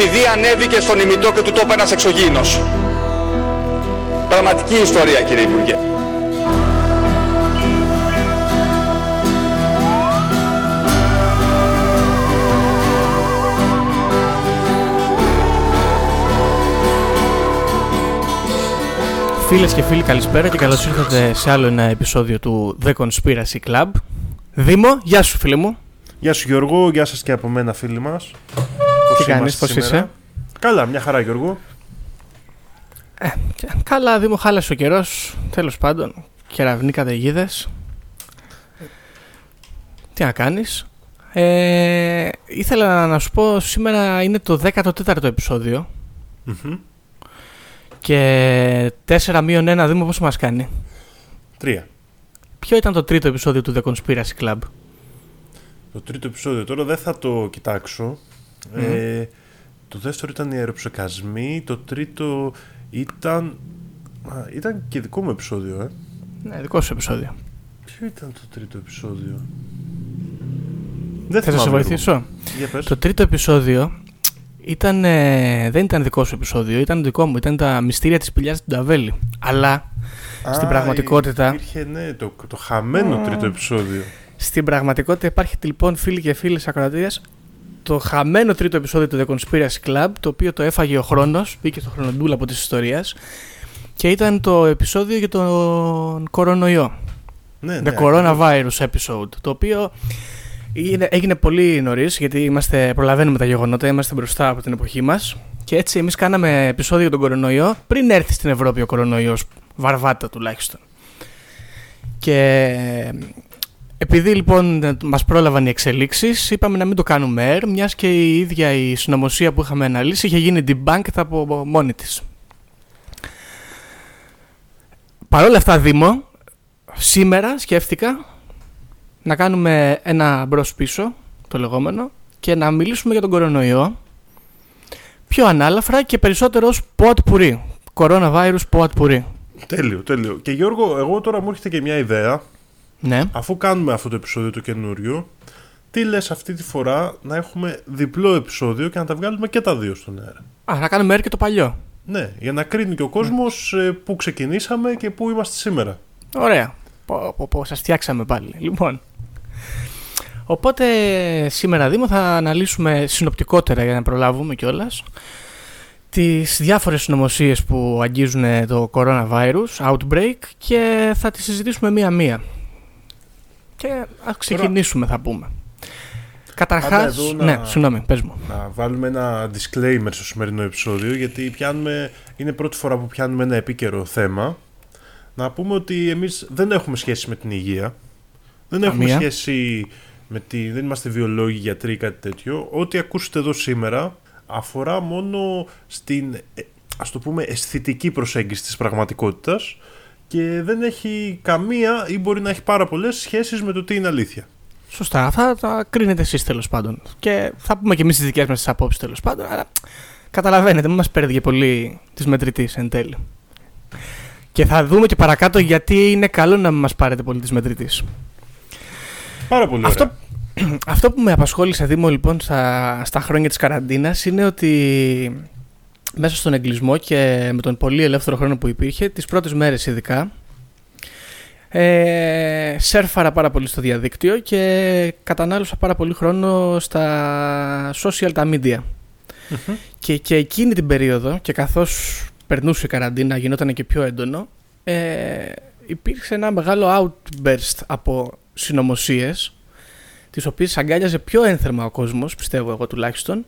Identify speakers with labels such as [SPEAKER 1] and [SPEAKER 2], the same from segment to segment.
[SPEAKER 1] επειδή ανέβηκε στον ημιτό και του τόπου ένας εξωγήινος. Πραγματική ιστορία κύριε Υπουργέ.
[SPEAKER 2] Φίλες και φίλοι καλησπέρα και καλώς ήρθατε σε άλλο ένα επεισόδιο του The Conspiracy Club Δήμο, γεια σου φίλε μου
[SPEAKER 3] Γεια σου Γιώργο, γεια σας και από μένα φίλοι μας
[SPEAKER 2] Τι κάνεις, πώς είσαι
[SPEAKER 3] Καλά, μια χαρά Γιώργο
[SPEAKER 2] ε, Καλά Δήμο, χάλασε ο καιρός, τέλος πάντων Κεραυνοί καταιγίδε. Τι να κάνεις ε, Ήθελα να σου πω σήμερα είναι το 14ο επεισόδιο και 4 μείον 1 δούμε πόσο μας κάνει;
[SPEAKER 3] 3.
[SPEAKER 2] Ποιο ήταν το τρίτο επεισόδιο του The Conspiracy Club;
[SPEAKER 3] Το τρίτο επεισόδιο τώρα δεν θα το κοιτάξω. Ε, το δεύτερο ήταν οι αεροψεκασμοί. Το τρίτο ήταν... Α, ήταν και δικό μου επεισόδιο, ε.
[SPEAKER 2] Ναι, δικό σου επεισόδιο.
[SPEAKER 3] Ποιο ήταν το τρίτο επεισόδιο;
[SPEAKER 2] Δεν θα σε βοηθήσω; Το τρίτο επεισόδιο ήταν, ε, δεν ήταν δικό σου επεισόδιο, ήταν δικό μου. Ήταν τα μυστήρια της πηλιάς του Νταβέλη. Αλλά Α, στην πραγματικότητα...
[SPEAKER 3] Υπήρχε, ναι, το, το χαμένο τρίτο επεισόδιο.
[SPEAKER 2] Στην πραγματικότητα υπάρχει λοιπόν φίλοι και φίλες ακροατήριες το χαμένο τρίτο επεισόδιο του The Conspiracy Club, το οποίο το έφαγε ο χρόνος, μπήκε στο χρονοτούλα από της ιστορίας και ήταν το επεισόδιο για τον κορονοϊό.
[SPEAKER 3] Ναι,
[SPEAKER 2] The
[SPEAKER 3] ναι,
[SPEAKER 2] Coronavirus episode, το οποίο έγινε πολύ νωρίς, γιατί είμαστε, προλαβαίνουμε τα γεγονότα, είμαστε μπροστά από την εποχή μας. Και έτσι εμείς κάναμε επεισόδιο για τον κορονοϊό πριν έρθει στην Ευρώπη ο κορονοϊός, βαρβάτα τουλάχιστον. Και επειδή λοιπόν μας πρόλαβαν οι εξελίξεις, είπαμε να μην το κάνουμε air, μιας και η ίδια η συνωμοσία που είχαμε αναλύσει είχε γίνει debunked από μόνη της. Παρ' όλα αυτά, Δήμο, σήμερα σκέφτηκα να κάνουμε ένα μπρος πίσω, το λεγόμενο, και να μιλήσουμε για τον κορονοϊό πιο ανάλαφρα και περισσότερο ως ποτ πουρί. Coronavirus ποτ πουρί.
[SPEAKER 3] Τέλειο, τέλειο. Και Γιώργο, εγώ τώρα μου έρχεται και μια ιδέα.
[SPEAKER 2] Ναι.
[SPEAKER 3] Αφού κάνουμε αυτό το επεισόδιο το καινούριο, τι λες αυτή τη φορά να έχουμε διπλό επεισόδιο και να τα βγάλουμε και τα δύο στον αέρα;
[SPEAKER 2] Α, να κάνουμε air και το παλιό.
[SPEAKER 3] Ναι, για να κρίνει και ο κόσμος ναι. πού ξεκινήσαμε και πού είμαστε σήμερα.
[SPEAKER 2] Ωραία. Πω, πω, πω, σας φτιάξαμε πάλι. Λοιπόν, Οπότε σήμερα Δήμο θα αναλύσουμε συνοπτικότερα για να προλάβουμε κιόλας τις διάφορες συνωμοσίες που αγγίζουν το coronavirus outbreak και θα τις συζητήσουμε μία-μία. Και ας ξεκινήσουμε θα πούμε. Καταρχάς, ναι, συγγνώμη, πες μου.
[SPEAKER 3] Να βάλουμε ένα disclaimer στο σημερινό επεισόδιο γιατί πιάνουμε, είναι πρώτη φορά που πιάνουμε ένα επίκαιρο θέμα. Να πούμε ότι εμείς δεν έχουμε σχέση με την υγεία. Δεν έχουμε σχέση με τη, δεν είμαστε βιολόγοι, γιατροί ή κάτι τέτοιο. Ό,τι ακούσετε εδώ σήμερα αφορά μόνο στην, ε, ας το πούμε, αισθητική προσέγγιση της πραγματικότητας και δεν έχει καμία ή μπορεί να έχει πάρα πολλές σχέσεις με το τι είναι αλήθεια.
[SPEAKER 2] Σωστά. Αυτά τα κρίνετε εσείς τέλος πάντων. Και θα πούμε και εμείς τις δικές μας απόψεις τέλος πάντων. Αλλά καταλαβαίνετε, μην μας παίρνει πολύ της μετρητής εν τέλει. Και θα δούμε και παρακάτω γιατί είναι καλό να μην μας πάρετε πολύ της μετρητής.
[SPEAKER 3] Πάρα πολύ
[SPEAKER 2] αυτό, αυτό που με απασχόλησε Δήμο λοιπόν στα, στα χρόνια της καραντίνας είναι ότι μέσα στον εγκλισμό και με τον πολύ ελεύθερο χρόνο που υπήρχε τις πρώτες μέρες ειδικά ε, σέρφαρα πάρα πολύ στο διαδίκτυο και κατανάλωσα πάρα πολύ χρόνο στα social τα media. Και, και εκείνη την περίοδο και καθώς περνούσε η καραντίνα γινόταν και πιο έντονο ε, υπήρξε ένα μεγάλο outburst από συνωμοσίες, τις οποίες αγκάλιαζε πιο ένθερμα ο κόσμος, πιστεύω εγώ τουλάχιστον,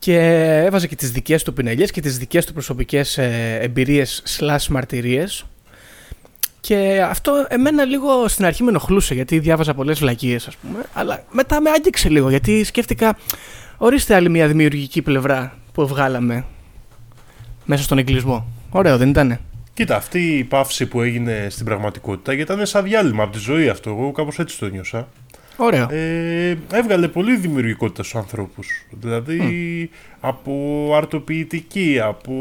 [SPEAKER 2] και έβαζε και τις δικές του πινελιές και τις δικές του προσωπικές ε, εμπειρίες slash μαρτυρίες και αυτό εμένα λίγο στην αρχή με ενοχλούσε γιατί διάβαζα πολλές βλακίες ας πούμε αλλά μετά με άγγιξε λίγο γιατί σκέφτηκα ορίστε άλλη μια δημιουργική πλευρά που βγάλαμε μέσα στον εγκλισμό. Ωραίο δεν ήτανε;
[SPEAKER 3] Κοίτα, αυτή η παύση που έγινε στην πραγματικότητα γιατί ήταν σαν διάλειμμα από τη ζωή αυτό. Εγώ κάπως έτσι το νιώσα.
[SPEAKER 2] Ωραίο.
[SPEAKER 3] Ε, έβγαλε πολύ δημιουργικότητα στους ανθρώπους. Δηλαδή από αρτοποιητική, από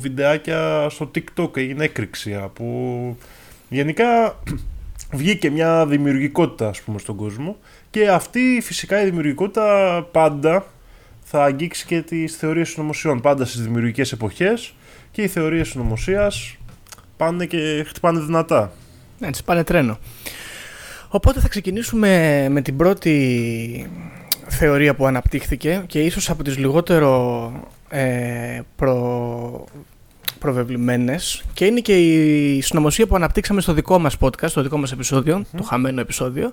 [SPEAKER 3] βιντεάκια στο TikTok έγινε έκρηξη, από... Γενικά βγήκε μια δημιουργικότητα ας πούμε στον κόσμο και αυτή φυσικά η δημιουργικότητα πάντα θα αγγίξει και τις θεωρίες συνωμοσιών πάντα στις δημιουργικές εποχές και οι θεωρίες συνωμοσία πάνε και χτυπάνε δυνατά.
[SPEAKER 2] Ναι, τις πάνε τρένο. Οπότε θα ξεκινήσουμε με την πρώτη θεωρία που αναπτύχθηκε και ίσως από τις λιγότερο ε, προ, προβεβλημένες και είναι και η συνωμοσία που αναπτύξαμε στο δικό μας podcast, στο δικό μας επεισόδιο, το χαμένο επεισόδιο.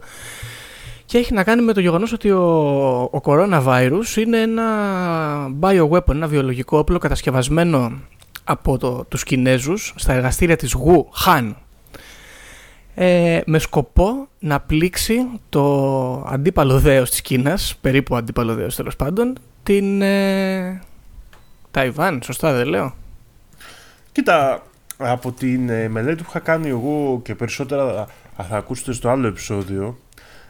[SPEAKER 2] Και έχει να κάνει με το γεγονός ότι ο, ο coronavirus είναι ένα bioweapon, ένα βιολογικό όπλο κατασκευασμένο από το, τους Κινέζους στα εργαστήρια της Wuhan ε, με σκοπό να πλήξει το αντίπαλο δέος της Κίνας, περίπου αντίπαλο δέος τέλος πάντων, την ε, Ταϊβάν, σωστά δεν λέω;
[SPEAKER 3] Κοίτα, από την ε, μελέτη που είχα κάνει εγώ και περισσότερα θα ακούσετε στο άλλο επεισόδιο,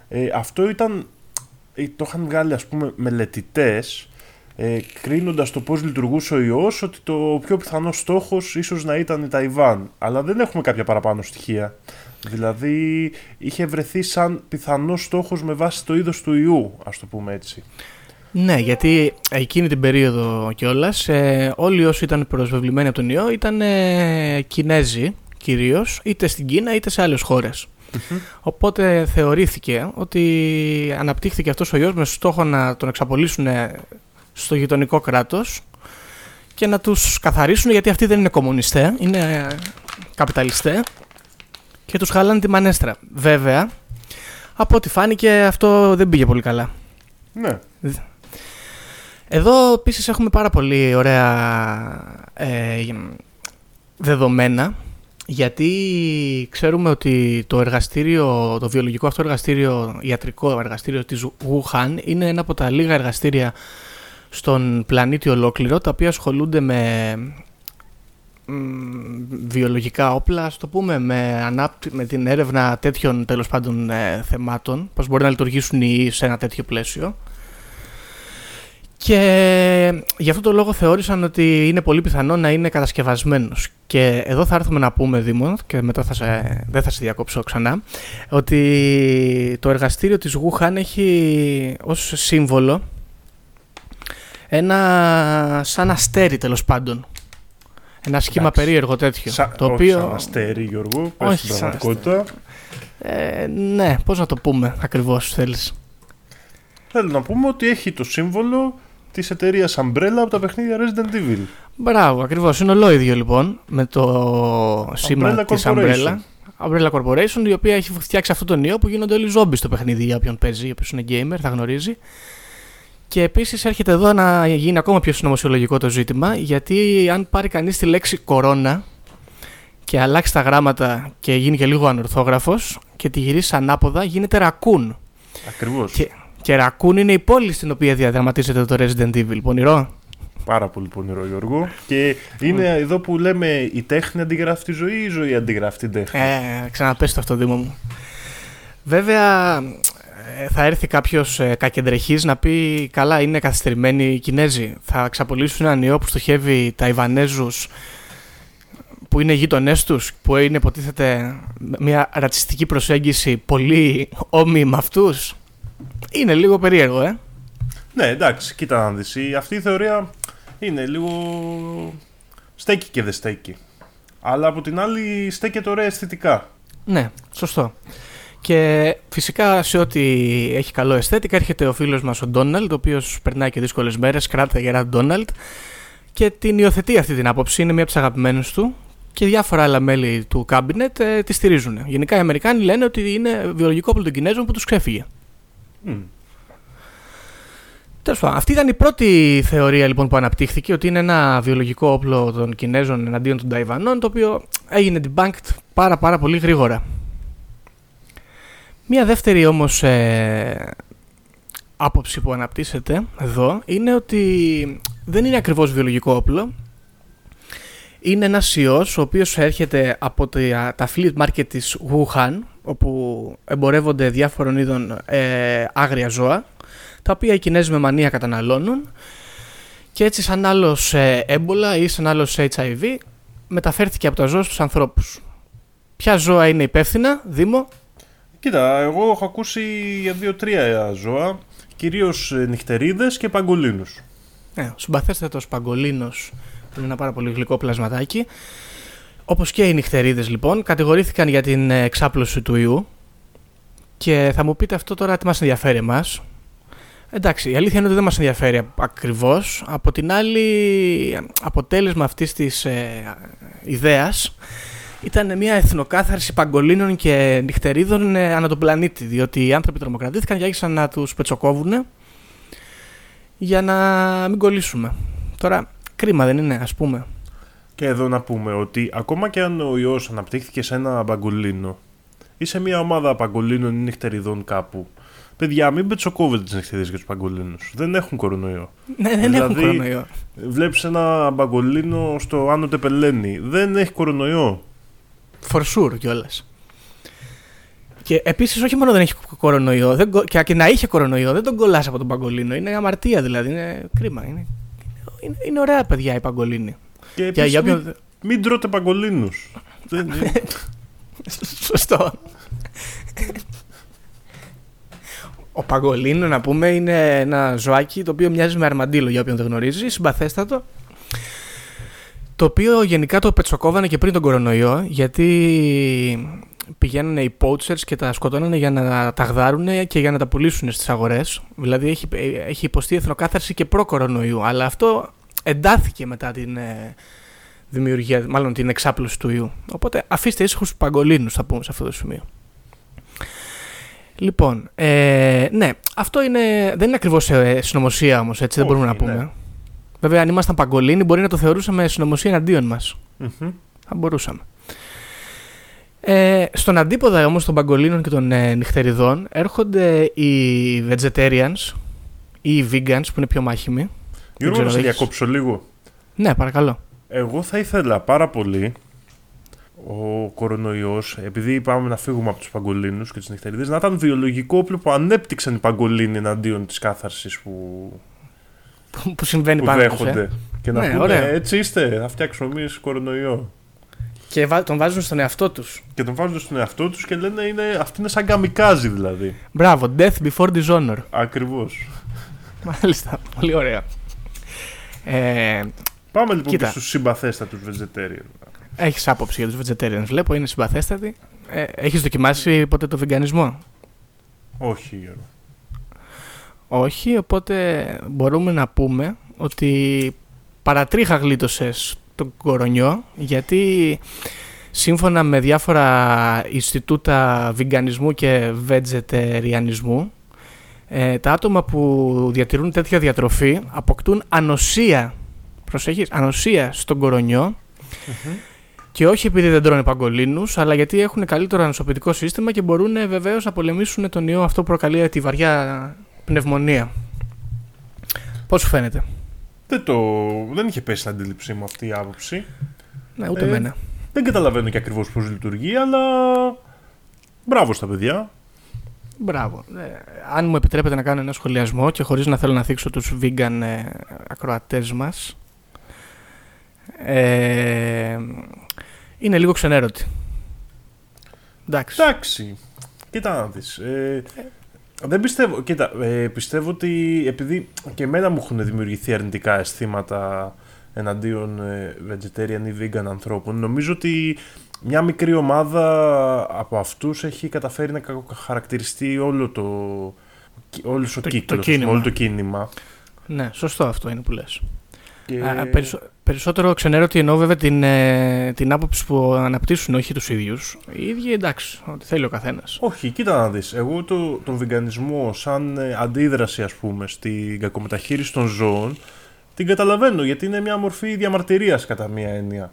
[SPEAKER 3] ε, αυτό ήταν, ε, το είχαν βγάλει ας πούμε μελετητές ε, κρίνοντας το πώς λειτουργούσε ο ιός ότι το πιο πιθανό στόχος ίσως να ήταν η Ταϊβάν αλλά δεν έχουμε κάποια παραπάνω στοιχεία δηλαδή είχε βρεθεί σαν πιθανός στόχος με βάση το είδος του ιού ας το πούμε έτσι.
[SPEAKER 2] Ναι, γιατί εκείνη την περίοδο κιόλας, ε, όλοι όσοι ήταν προσβεβλημένοι από τον ιό ήταν ε, Κινέζοι κυρίως, είτε στην Κίνα είτε σε άλλες χώρες. Οπότε θεωρήθηκε ότι αναπτύχθηκε αυτός ο ιός με στόχο να τον εξαπολύσουν στο γειτονικό κράτος και να τους καθαρίσουν γιατί αυτοί δεν είναι κομμουνιστές, είναι καπιταλιστές και τους χαλάνε τη μανέστρα. Βέβαια, από ό,τι φάνηκε αυτό δεν πήγε πολύ καλά.
[SPEAKER 3] Ναι.
[SPEAKER 2] Εδώ επίσης έχουμε πάρα πολύ ωραία ε, δεδομένα γιατί ξέρουμε ότι το εργαστήριο, το βιολογικό αυτό εργαστήριο, ιατρικό εργαστήριο της Wuhan είναι ένα από τα λίγα εργαστήρια στον πλανήτη ολόκληρο τα οποία ασχολούνται με βιολογικά όπλα, ας το πούμε, με, με την έρευνα τέτοιων τέλος πάντων ε, θεμάτων, πώς μπορεί να λειτουργήσουν οι σε ένα τέτοιο πλαίσιο. Και γι' αυτό το λόγο θεώρησαν ότι είναι πολύ πιθανό να είναι κατασκευασμένος. Και εδώ θα έρθουμε να πούμε, Δήμο, και μετά θα σε, δεν θα σε διακόψω ξανά, ότι το εργαστήριο της Wuhan έχει ως σύμβολο ένα σαν αστέρι τέλος πάντων. Ένα σχήμα Εντάξει. περίεργο τέτοιο.
[SPEAKER 3] Σα, το οποίο... σαν αστέρι, Γιώργο, πες στην πραγματικότητα.
[SPEAKER 2] Ε, ναι, πώς να το πούμε ακριβώς θέλεις.
[SPEAKER 3] Θέλω να πούμε ότι έχει το σύμβολο της εταιρείας Umbrella από τα παιχνίδια Resident Evil.
[SPEAKER 2] Μπράβο, ακριβώς. Είναι ολόιδιο λοιπόν με το σήμα της Umbrella. Umbrella Corporation, η οποία έχει φτιάξει αυτό τον ιό που γίνονται όλοι ζόμπι στο παιχνίδι για όποιον παίζει, όποιο είναι gamer, θα γνωρίζει. Και επίσης έρχεται εδώ να γίνει ακόμα πιο συνωμοσιολογικό το ζήτημα, γιατί αν πάρει κανείς τη λέξη κορώνα και αλλάξει τα γράμματα και γίνει και λίγο ανορθόγραφος και τη γυρίσει ανάποδα, γίνεται ρακούν.
[SPEAKER 3] Ακριβώς.
[SPEAKER 2] Και Ρακούν είναι η πόλη στην οποία διαδραματίζεται το Resident Evil. Πονηρό.
[SPEAKER 3] Πάρα πολύ πονηρό, Γιώργο. Και είναι εδώ που λέμε η τέχνη αντιγράφει τη ζωή ή η ζωή αντιγράφει την τέχνη;
[SPEAKER 2] Ε, ξαναπες το αυτό, Δήμο μου. Βέβαια, ε, θα έρθει κάποιος ε, κακεντρεχής να πει: Καλά, είναι καθυστερημένοι οι Κινέζοι. Θα ξαπολύσουν έναν ιό που στοχεύει τα Ιβανέζους που είναι γείτονές τους, που είναι υποτίθεται μια ρατσιστική προσέγγιση πολύ όμοιη με αυτούς. Είναι λίγο περίεργο, ε.
[SPEAKER 3] Ναι, εντάξει, κοίτα να δεις. Αυτή η θεωρία είναι λίγο στέκει και δεν στέκει. Αλλά από την άλλη στέκεται ωραία αισθητικά.
[SPEAKER 2] Ναι, σωστό. Και φυσικά σε ό,τι έχει καλό αισθέτικα έρχεται ο φίλος μας ο Ντόναλντ, ο οποίος περνάει και δύσκολες μέρες, κράτα γερά Ντόναλντ και την υιοθετεί αυτή την άποψη, είναι μία από τις αγαπημένες του και διάφορα άλλα μέλη του κάμπινετ ε, τη στηρίζουν. Γενικά οι Αμερικάνοι λένε ότι είναι βιολογικό όπλο των Κινέζων που τους ξέφυγε. Mm. πάντων, αυτή ήταν η πρώτη θεωρία λοιπόν που αναπτύχθηκε ότι είναι ένα βιολογικό όπλο των Κινέζων εναντίον των Ταϊβανών το οποίο έγινε debunked πάρα πάρα πολύ γρήγορα. Μία δεύτερη όμως ε, άποψη που αναπτύσσεται εδώ είναι ότι δεν είναι ακριβώς βιολογικό όπλο είναι ένας ιός ο οποίος έρχεται από τα, τα fleet market της Wuhan όπου εμπορεύονται διάφορων είδων ε, άγρια ζώα τα οποία οι Κινέζοι με μανία καταναλώνουν και έτσι σαν άλλος ε, έμπολα ή σαν άλλος HIV μεταφέρθηκε από τα ζώα στους ανθρώπους. Ποια ζώα είναι υπεύθυνα, Δήμο;
[SPEAKER 3] Κοίτα, εγώ έχω ακούσει για δύο-τρία ζώα, κυρίως νυχτερίδες και παγκολίνους.
[SPEAKER 2] Ναι, ο συμπαθέστατος Παγκολίνος που είναι ένα πάρα πολύ γλυκό πλασματάκι. Όπως και οι νυχτερίδες λοιπόν, κατηγορήθηκαν για την εξάπλωση του ιού και θα μου πείτε αυτό τώρα τι μας ενδιαφέρει εμάς. Εντάξει, η αλήθεια είναι ότι δεν μας ενδιαφέρει ακριβώς. Από την άλλη, αποτέλεσμα αυτής της ε, ιδέας ήταν μια εθνοκάθαρση παγκολίνων και νυχτερίδων ε, ανά τον πλανήτη. Διότι οι άνθρωποι τρομοκρατήθηκαν και άρχισαν να τους πετσοκόβουν για να μην κολλήσουμε. Τώρα, κρίμα δεν είναι, ας πούμε.
[SPEAKER 3] Και εδώ να πούμε ότι ακόμα και αν ο ιός αναπτύχθηκε σε ένα παγκολίνο ή σε μια ομάδα παγκολίνων ή νυχτεριδών κάπου, Παιδιά, μην πετσοκόβετε τις νυχτερίδες για τους παγκολίνους. Δεν έχουν κορονοϊό.
[SPEAKER 2] Ναι, δεν δηλαδή, έχουν κορονοϊό.
[SPEAKER 3] Βλέπεις ένα παγκολίνο στο Άνω Τεπελένη. Δεν έχει κορονοϊό.
[SPEAKER 2] For sure κιόλας. Και επίσης, όχι μόνο δεν έχει κορονοϊό, δεν, και, και να είχε κορονοϊό, δεν τον κολλάς από τον παγκολίνο. Είναι αμαρτία δηλαδή. Είναι κρίμα. Είναι, είναι, είναι ωραία παιδιά οι παγκολίνοι.
[SPEAKER 3] Και επίσης, για, μην, μην τρώτε παγκολίνους.
[SPEAKER 2] Σωστό. Ο Παγκολίνο, να πούμε, είναι ένα ζωάκι το οποίο μοιάζει με αρμαντήλο για όποιον δεν γνωρίζει, συμπαθέστατο. Το οποίο γενικά το πετσοκόβανε και πριν τον κορονοϊό, γιατί πηγαίνανε οι poachers και τα σκοτώνανε για να τα γδάρουν και για να τα πουλήσουν στις αγορές. Δηλαδή έχει, έχει υποστεί εθνοκάθαρση και προ-κορονοϊού, αλλά αυτό εντάθηκε μετά την ε, δημιουργία, μάλλον την εξάπλωση του ιού. Οπότε αφήστε ήσυχους παγκολίνους θα πούμε σε αυτό το σημείο. Λοιπόν, ε, ναι, αυτό είναι, δεν είναι ακριβώς ε, συνωμοσία όμως, έτσι δεν μπορούμε να πούμε. Ναι. Βέβαια, αν ήμασταν παγκολίνοι, μπορεί να το θεωρούσαμε συνωμοσία εναντίον μας. mm Θα μπορούσαμε. Ε, στον αντίποδα όμως των παγκολίνων και των ε, νυχτεριδών έρχονται οι vegetarians ή οι vegans που είναι πιο μάχημοι.
[SPEAKER 3] Γιώργο, να σε διακόψω λίγο.
[SPEAKER 2] Ναι, παρακαλώ.
[SPEAKER 3] Εγώ θα ήθελα πάρα πολύ ο κορονοϊός, επειδή πάμε να φύγουμε από τους παγκολίνους και τι νυχτερίδε, να ήταν βιολογικό όπλο που ανέπτυξαν οι παγκολίνοι εναντίον της κάθαρσης που.
[SPEAKER 2] Που συμβαίνει
[SPEAKER 3] που
[SPEAKER 2] πάνω
[SPEAKER 3] δέχονται. Ε; Και να ναι, πούνε, έτσι είστε, θα φτιάξουμε εμείς κορονοϊό.
[SPEAKER 2] Και τον βάζουν στον εαυτό τους.
[SPEAKER 3] Και τον βάζουν στον εαυτό τους και λένε είναι, αυτή είναι σαν καμικάζι δηλαδή.
[SPEAKER 2] Μπράβο, death before dishonor.
[SPEAKER 3] Ακριβώς.
[SPEAKER 2] Μάλιστα, πολύ ωραία. Ε,
[SPEAKER 3] Πάμε λοιπόν Κοίτα. και στους συμπαθέστατους vegetarian.
[SPEAKER 2] Έχεις άποψη για τους vegetarians, βλέπω, είναι συμπαθέστατοι. Ε, Έχεις δοκιμάσει ποτέ το βιγκανισμό,
[SPEAKER 3] Όχι, Γιώργο.
[SPEAKER 2] Όχι, οπότε μπορούμε να πούμε ότι παρατρίχα γλίτωσες τον κορονιό γιατί σύμφωνα με διάφορα Ινστιτούτα Βιγκανισμού και Βετζετεριανισμού ε, τα άτομα που διατηρούν τέτοια διατροφή αποκτούν ανοσία προσέχεις, ανοσία στον κορονιό. Και όχι επειδή δεν τρώνε παγκολίνους, αλλά γιατί έχουν καλύτερο ανοσοποιητικό σύστημα και μπορούν ε, βεβαίως να πολεμήσουν τον ιό. Αυτό που προκαλεί τη βαριά πνευμονία. Πώς σου φαίνεται;
[SPEAKER 3] Δεν, το... δεν είχε πέσει στην αντίληψή μου αυτή η άποψη.
[SPEAKER 2] Ναι, ούτε ε, εμένα.
[SPEAKER 3] Δεν καταλαβαίνω και ακριβώς πώς λειτουργεί, αλλά. Μπράβο στα παιδιά.
[SPEAKER 2] Μπράβο. Ε, αν μου επιτρέπετε να κάνω ένα σχολιασμό και χωρίς να θέλω να θίξω τους vegan ε, ακροατές μας ε, είναι λίγο ξενέρωτη. Εντάξει.
[SPEAKER 3] Εντάξει. Κοίτα να δεις. Ε, δεν πιστεύω. Κοίτα, ε, πιστεύω ότι επειδή και εμένα μου έχουν δημιουργηθεί αρνητικά αισθήματα εναντίον ε, vegetarian ή vegan ανθρώπων, νομίζω ότι μια μικρή ομάδα από αυτούς έχει καταφέρει να χαρακτηριστεί όλο το, όλος ο κύκλος, όλο το κίνημα.
[SPEAKER 2] Ναι, σωστό αυτό είναι που λες. Και... Α, περισσότερο ξενέρωτη εννοώ βέβαια την, ε, την άποψη που αναπτύσσουν, όχι τους ίδιους. Οι ίδιοι εντάξει, ό,τι θέλει ο καθένας.
[SPEAKER 3] Όχι, κοίτα να δεις. Εγώ το, τον βιγκανισμό σαν ε, αντίδραση, ας πούμε, στην κακομεταχείριση των ζώων, την καταλαβαίνω γιατί είναι μια μορφή διαμαρτυρίας κατά μία έννοια.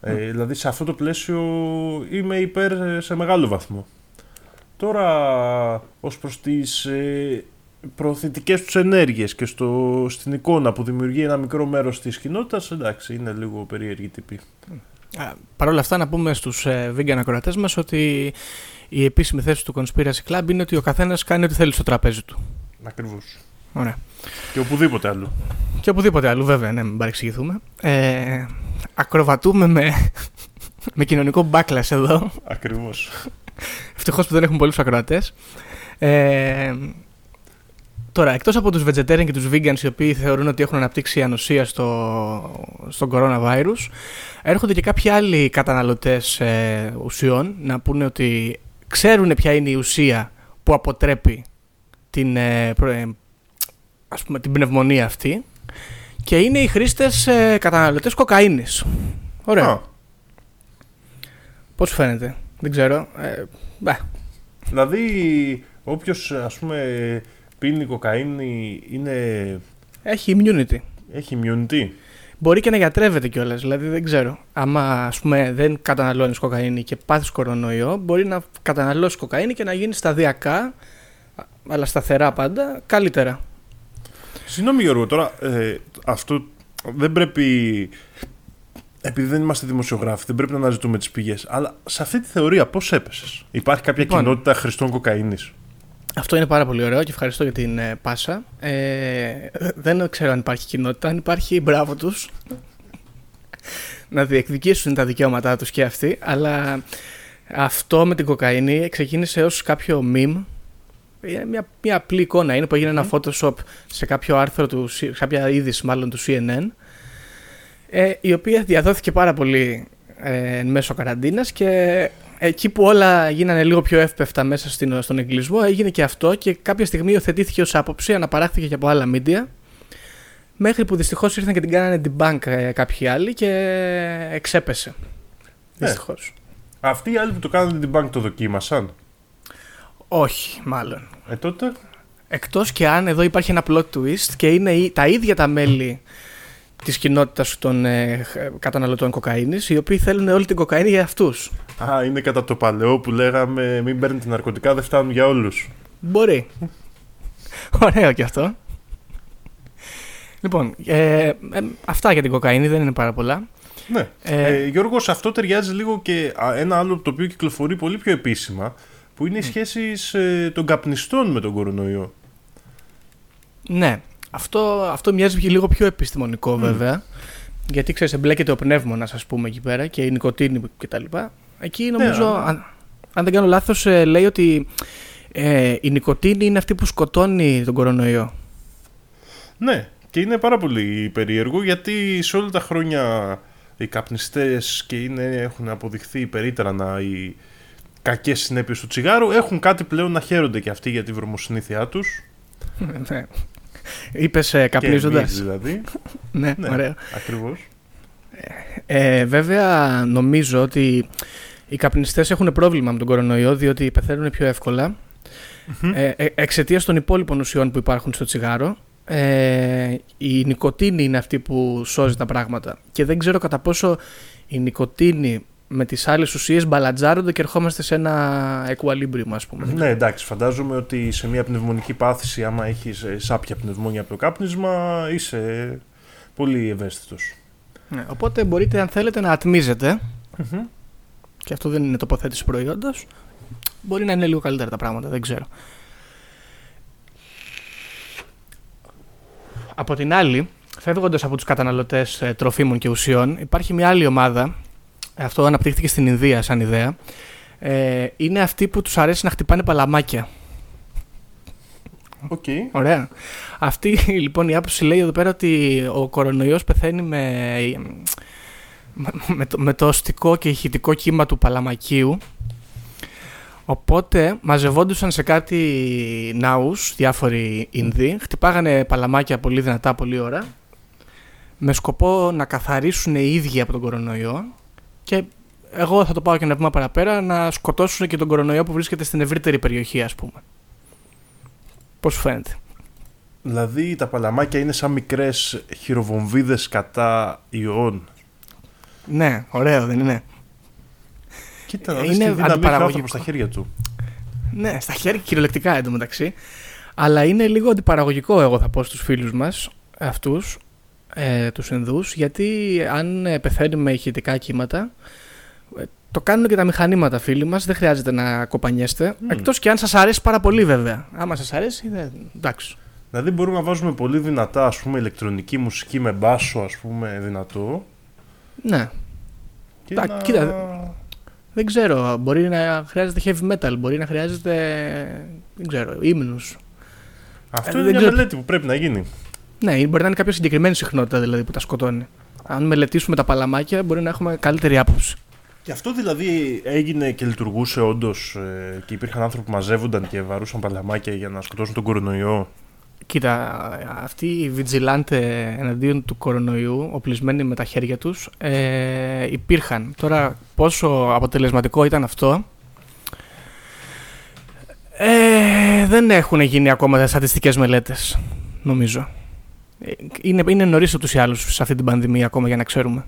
[SPEAKER 3] Ε, δηλαδή σε αυτό το πλαίσιο είμαι υπέρ ε, σε μεγάλο βαθμό. Τώρα, ως προς τις ε, προωθητικές τους ενέργειες και στο, στην εικόνα που δημιουργεί ένα μικρό μέρος της κοινότητας, εντάξει, είναι λίγο περίεργη τύπη.
[SPEAKER 2] Παρ' όλα αυτά να πούμε στους ε, vegan ακροατές μας ότι η επίσημη θέση του Conspiracy Club είναι ότι ο καθένας κάνει ό,τι θέλει στο τραπέζι του.
[SPEAKER 3] Ακριβώς.
[SPEAKER 2] Ωραία.
[SPEAKER 3] Και οπουδήποτε άλλο.
[SPEAKER 2] Και οπουδήποτε άλλο, βέβαια, ναι, μην παρεξηγηθούμε. Ε, ακροβατούμε με, με κοινωνικό backlash εδώ.
[SPEAKER 3] Ακριβώς.
[SPEAKER 2] Ευτυχώς που δεν έχουμε πολλούς ακροατές. Ε, Τώρα, εκτός από τους vegetarian και τους vegans οι οποίοι θεωρούν ότι έχουν αναπτύξει ανοσία στο, στο coronavirus, έρχονται και κάποιοι άλλοι καταναλωτές ε, ουσιών να πούνε ότι ξέρουν ποια είναι η ουσία που αποτρέπει την, ε, ε, ας πούμε, την πνευμονία αυτή και είναι οι χρήστες ε, καταναλωτές κοκαίνης. Ωραία. Oh. Πώς φαίνεται, δεν ξέρω. Ε,
[SPEAKER 3] δηλαδή, όποιος ας πούμε πίνει κοκαίνη είναι...
[SPEAKER 2] Έχει immunity.
[SPEAKER 3] Έχει immunity.
[SPEAKER 2] Μπορεί και να γιατρεύεται κιόλας, δηλαδή δεν ξέρω. Άμα ας πούμε, δεν καταναλώνεις κοκαίνη και πάθεις κορονοϊό, μπορεί να καταναλώσεις κοκαίνη και να γίνεις σταδιακά, αλλά σταθερά πάντα, καλύτερα.
[SPEAKER 3] Συγγνώμη Γιώργο, τώρα ε, αυτό δεν πρέπει. Επειδή δεν είμαστε δημοσιογράφοι, δεν πρέπει να αναζητούμε τις πηγές. Αλλά σε αυτή τη θεωρία, πώς έπεσες; Υπάρχει κάποια λοιπόν, κοινότητα χρηστών κοκαίνης;
[SPEAKER 2] Αυτό είναι πάρα πολύ ωραίο και ευχαριστώ για την ε, πάσα. Ε, δεν ξέρω αν υπάρχει κοινότητα. Αν υπάρχει, μπράβο τους. να διεκδικήσουν τα δικαιώματά τους και αυτοί. Αλλά αυτό με την κοκαίνη ξεκίνησε ως κάποιο meme. Μια, μια απλή εικόνα είναι που έγινε ένα Photoshop σε κάποιο άρθρο του, σε κάποια είδηση μάλλον του CNN ε, η οποία διαδόθηκε πάρα πολύ ε, μέσω καραντίνας και εκεί που όλα γίνανε λίγο πιο εύπευτα μέσα στην, στον εγκλισμό, έγινε και αυτό και κάποια στιγμή υιοθετήθηκε ως άποψη, αναπαράχθηκε και από άλλα media. Μέχρι που δυστυχώς ήρθαν και την κάνανε debunk ε, κάποιοι άλλοι και εξέπεσε. Ναι. Δυστυχώς.
[SPEAKER 3] Αυτοί οι άλλοι που το κάνανε debunk το δοκίμασαν;
[SPEAKER 2] Όχι, μάλλον.
[SPEAKER 3] Ε, τότε;
[SPEAKER 2] Εκτός και αν εδώ υπάρχει ένα plot twist και είναι τα ίδια τα μέλη της κοινότητας των ε, καταναλωτών κοκαίνης, οι οποίοι θέλουν όλη την κοκαίνη για αυτούς.
[SPEAKER 3] Α, είναι κατά το παλαιό που λέγαμε μην παίρνετε ναρκωτικά, δεν φτάνουν για όλους.
[SPEAKER 2] Μπορεί. Ωραίο και αυτό. Λοιπόν, ε, ε, αυτά για την κοκαίνη δεν είναι πάρα πολλά.
[SPEAKER 3] Ναι. Ε, ε, Γιώργος, αυτό ταιριάζει λίγο και ένα άλλο το οποίο κυκλοφορεί πολύ πιο επίσημα, που είναι οι σχέσεις ε, των καπνιστών με τον κορονοϊό.
[SPEAKER 2] Ναι, αυτό, αυτό μοιάζει λίγο πιο επιστημονικό βέβαια. Γιατί ξέρεις, εμπλέκεται ο πνεύμονα, ας πούμε, εκεί πέρα και η νοικοτήνη κτλ. Εκεί νομίζω, ναι, αν, αν, δεν κάνω λάθος, ε, λέει ότι ε, η νοικοτήνη είναι αυτή που σκοτώνει τον κορονοϊό.
[SPEAKER 3] Ναι, και είναι πάρα πολύ περίεργο γιατί σε όλα τα χρόνια οι καπνιστές και είναι, έχουν αποδειχθεί να οι κακές συνέπειες του τσιγάρου έχουν κάτι πλέον να χαίρονται και αυτοί για τη βρωμοσυνήθειά τους.
[SPEAKER 2] Ναι. Είπες ε, καπνίζοντας;
[SPEAKER 3] δηλαδή.
[SPEAKER 2] ναι, ναι, ωραίο.
[SPEAKER 3] Ακριβώς.
[SPEAKER 2] Ε, βέβαια, νομίζω ότι οι καπνιστές έχουν πρόβλημα με τον κορονοϊό διότι πεθαίνουν πιο ευκολα ε, ε, εξαιτίας των υπόλοιπων ουσιών που υπάρχουν στο τσιγάρο. Ε, η νοικοτήνη είναι αυτή που σώζει τα πράγματα. Και δεν ξέρω κατά πόσο η νοικοτήνη με τις άλλες ουσίες μπαλατζάρονται και ερχόμαστε σε ένα equilibrium ας πούμε.
[SPEAKER 3] Ναι εντάξει φαντάζομαι ότι σε μια πνευμονική πάθηση άμα έχεις ε, σάπια πνευμόνια από το κάπνισμα είσαι πολύ ευαίσθητος.
[SPEAKER 2] Ναι, οπότε μπορείτε αν θέλετε να ατμιζετε και αυτό δεν είναι τοποθέτηση προϊόντος μπορεί να είναι λίγο καλύτερα τα πράγματα δεν ξέρω. Από την άλλη, φεύγοντας από τους καταναλωτές ε, τροφίμων και ουσιών, υπάρχει μια άλλη ομάδα αυτό αναπτύχθηκε στην Ινδία σαν ιδέα, ε, είναι αυτοί που τους αρέσει να χτυπάνε παλαμάκια.
[SPEAKER 3] Οκ.
[SPEAKER 2] Ωραία. Αυτή λοιπόν η άποψη λέει εδώ πέρα ότι ο κορονοϊός πεθαίνει με, με, το, με το οστικό και ηχητικό κύμα του παλαμακίου. Οπότε μαζευόντουσαν σε κάτι ναούς, διάφοροι Ινδοί, χτυπάγανε παλαμάκια πολύ δυνατά, πολύ ώρα, με σκοπό να καθαρίσουν οι ίδιοι από τον κορονοϊό και εγώ θα το πάω και ένα βήμα παραπέρα να σκοτώσουν και τον κορονοϊό που βρίσκεται στην ευρύτερη περιοχή, ας πούμε. Πώς σου φαίνεται.
[SPEAKER 3] Δηλαδή τα παλαμάκια είναι σαν μικρές χειροβομβίδες κατά ιών.
[SPEAKER 2] Ναι, ωραίο δεν είναι.
[SPEAKER 3] Κοίτα, να δεις είναι τι δύναμη στα χέρια του.
[SPEAKER 2] Ναι, στα χέρια κυριολεκτικά εντωμεταξύ. Αλλά είναι λίγο αντιπαραγωγικό, εγώ θα πω στους φίλους μας, αυτούς, ε, τους Ινδούς γιατί αν ε, πεθαίνει με ηχητικά κύματα ε, το κάνουν και τα μηχανήματα φίλοι μας δεν χρειάζεται να κοπανιέστε mm. εκτός και αν σας αρέσει πάρα πολύ βέβαια άμα σας αρέσει δεν... εντάξει
[SPEAKER 3] Δηλαδή μπορούμε να βάζουμε πολύ δυνατά ας πούμε ηλεκτρονική μουσική με μπάσο ας πούμε δυνατό
[SPEAKER 2] Ναι
[SPEAKER 3] και να...
[SPEAKER 2] Κοίτα, δεν ξέρω, μπορεί να χρειάζεται heavy metal, μπορεί να χρειάζεται, δεν ξέρω, ύμνους.
[SPEAKER 3] Αυτό ε, είναι μια ξέρω... μελέτη που πρέπει να γίνει.
[SPEAKER 2] Ναι, μπορεί να είναι κάποια συγκεκριμένη συχνότητα δηλαδή που τα σκοτώνει. Αν μελετήσουμε τα παλαμάκια, μπορεί να έχουμε καλύτερη άποψη.
[SPEAKER 3] Και αυτό δηλαδή έγινε και λειτουργούσε όντως ε, και υπήρχαν άνθρωποι που μαζεύονταν και βαρούσαν παλαμάκια για να σκοτώσουν τον κορονοϊό;
[SPEAKER 2] Κοίτα, αυτοί οι βιτζιλάντε εναντίον του κορονοϊού, οπλισμένοι με τα χέρια τους, ε, υπήρχαν. Τώρα πόσο αποτελεσματικό ήταν αυτό, ε, δεν έχουν γίνει ακόμα στατιστικές μελέτες, νομίζω. Ε, είναι, είναι νωρίς ούτως ή άλλως σε αυτή την πανδημία ακόμα για να ξέρουμε.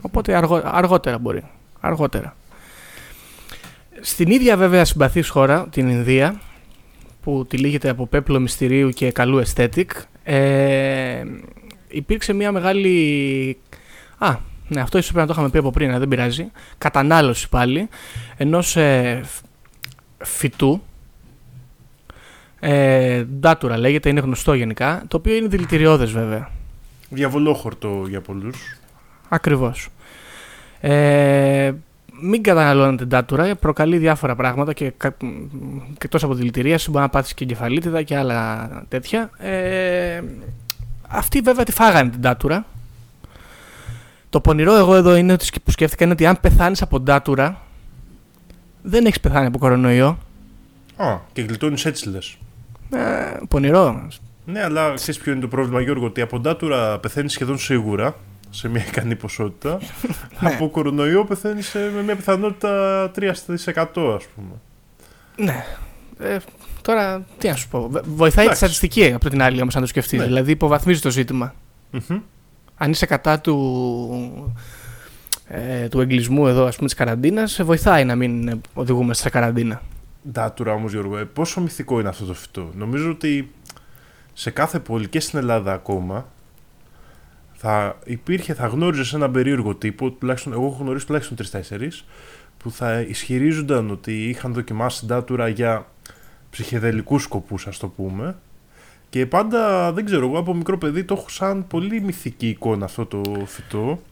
[SPEAKER 2] Οπότε αργό, αργότερα μπορεί. Αργότερα. Στην ίδια βέβαια συμπαθής χώρα, την Ινδία, που τυλίγεται από πέπλο μυστηρίου και καλού aesthetic, ε, υπήρξε μια μεγάλη... Α, ναι, αυτό ίσως πρέπει να το είχαμε πει από πριν, δεν πειράζει. Κατανάλωση πάλι ενός ε, φυτού, ε, ντάτουρα λέγεται, είναι γνωστό γενικά, το οποίο είναι δηλητηριώδες βέβαια.
[SPEAKER 3] Διαβολόχορτο για πολλούς.
[SPEAKER 2] Ακριβώς. Ε, μην καταναλώνετε ντάτουρα, προκαλεί διάφορα πράγματα και, και εκτός από δηλητηρίαση μπορεί να πάθεις και εγκεφαλίτιδα και άλλα τέτοια. Ε, αυτοί βέβαια τη φάγανε την ντάτουρα. Το πονηρό εγώ εδώ είναι ότι που σκέφτηκα είναι ότι αν πεθάνεις από ντάτουρα δεν έχεις πεθάνει από κορονοϊό.
[SPEAKER 3] Α, και γλιτώνεις έτσι λες.
[SPEAKER 2] Ε, πονηρό.
[SPEAKER 3] Ναι, αλλά ξέρεις ποιο είναι το πρόβλημα, Γιώργο, ότι από ντάτουρα πεθαίνεις σχεδόν σίγουρα σε μια ικανή ποσότητα. Ναι. από κορονοϊό πεθαίνεις με μια πιθανότητα 3% ας πούμε.
[SPEAKER 2] Ναι. Ε, τώρα, τι να σου πω. Βοηθάει τη στατιστική από την άλλη, όμως, αν το σκεφτείς. Ναι. Δηλαδή, υποβαθμίζει το ζητημα Αν είσαι κατά του, ε, του εγκλισμού εδώ, ας πούμε, της καραντίνας, σε βοηθάει να μην οδηγούμε σε καραντίνα.
[SPEAKER 3] Ντάτουρα όμως, Γιώργο, ε, πόσο μυθικό είναι αυτό το φυτό. Νομίζω ότι σε κάθε πόλη και στην Ελλάδα ακόμα θα υπήρχε, θα γνώριζες έναν περίεργο τύπο, τουλάχιστον εγώ έχω γνωρίσει τουλάχιστον τρει-τέσσερι, που θα ισχυρίζονταν ότι είχαν δοκιμάσει ντάτουρα για ψυχεδελικούς σκοπούς ας το πούμε και πάντα δεν ξέρω εγώ από μικρό παιδί το έχω σαν πολύ μυθική εικόνα αυτό το φυτό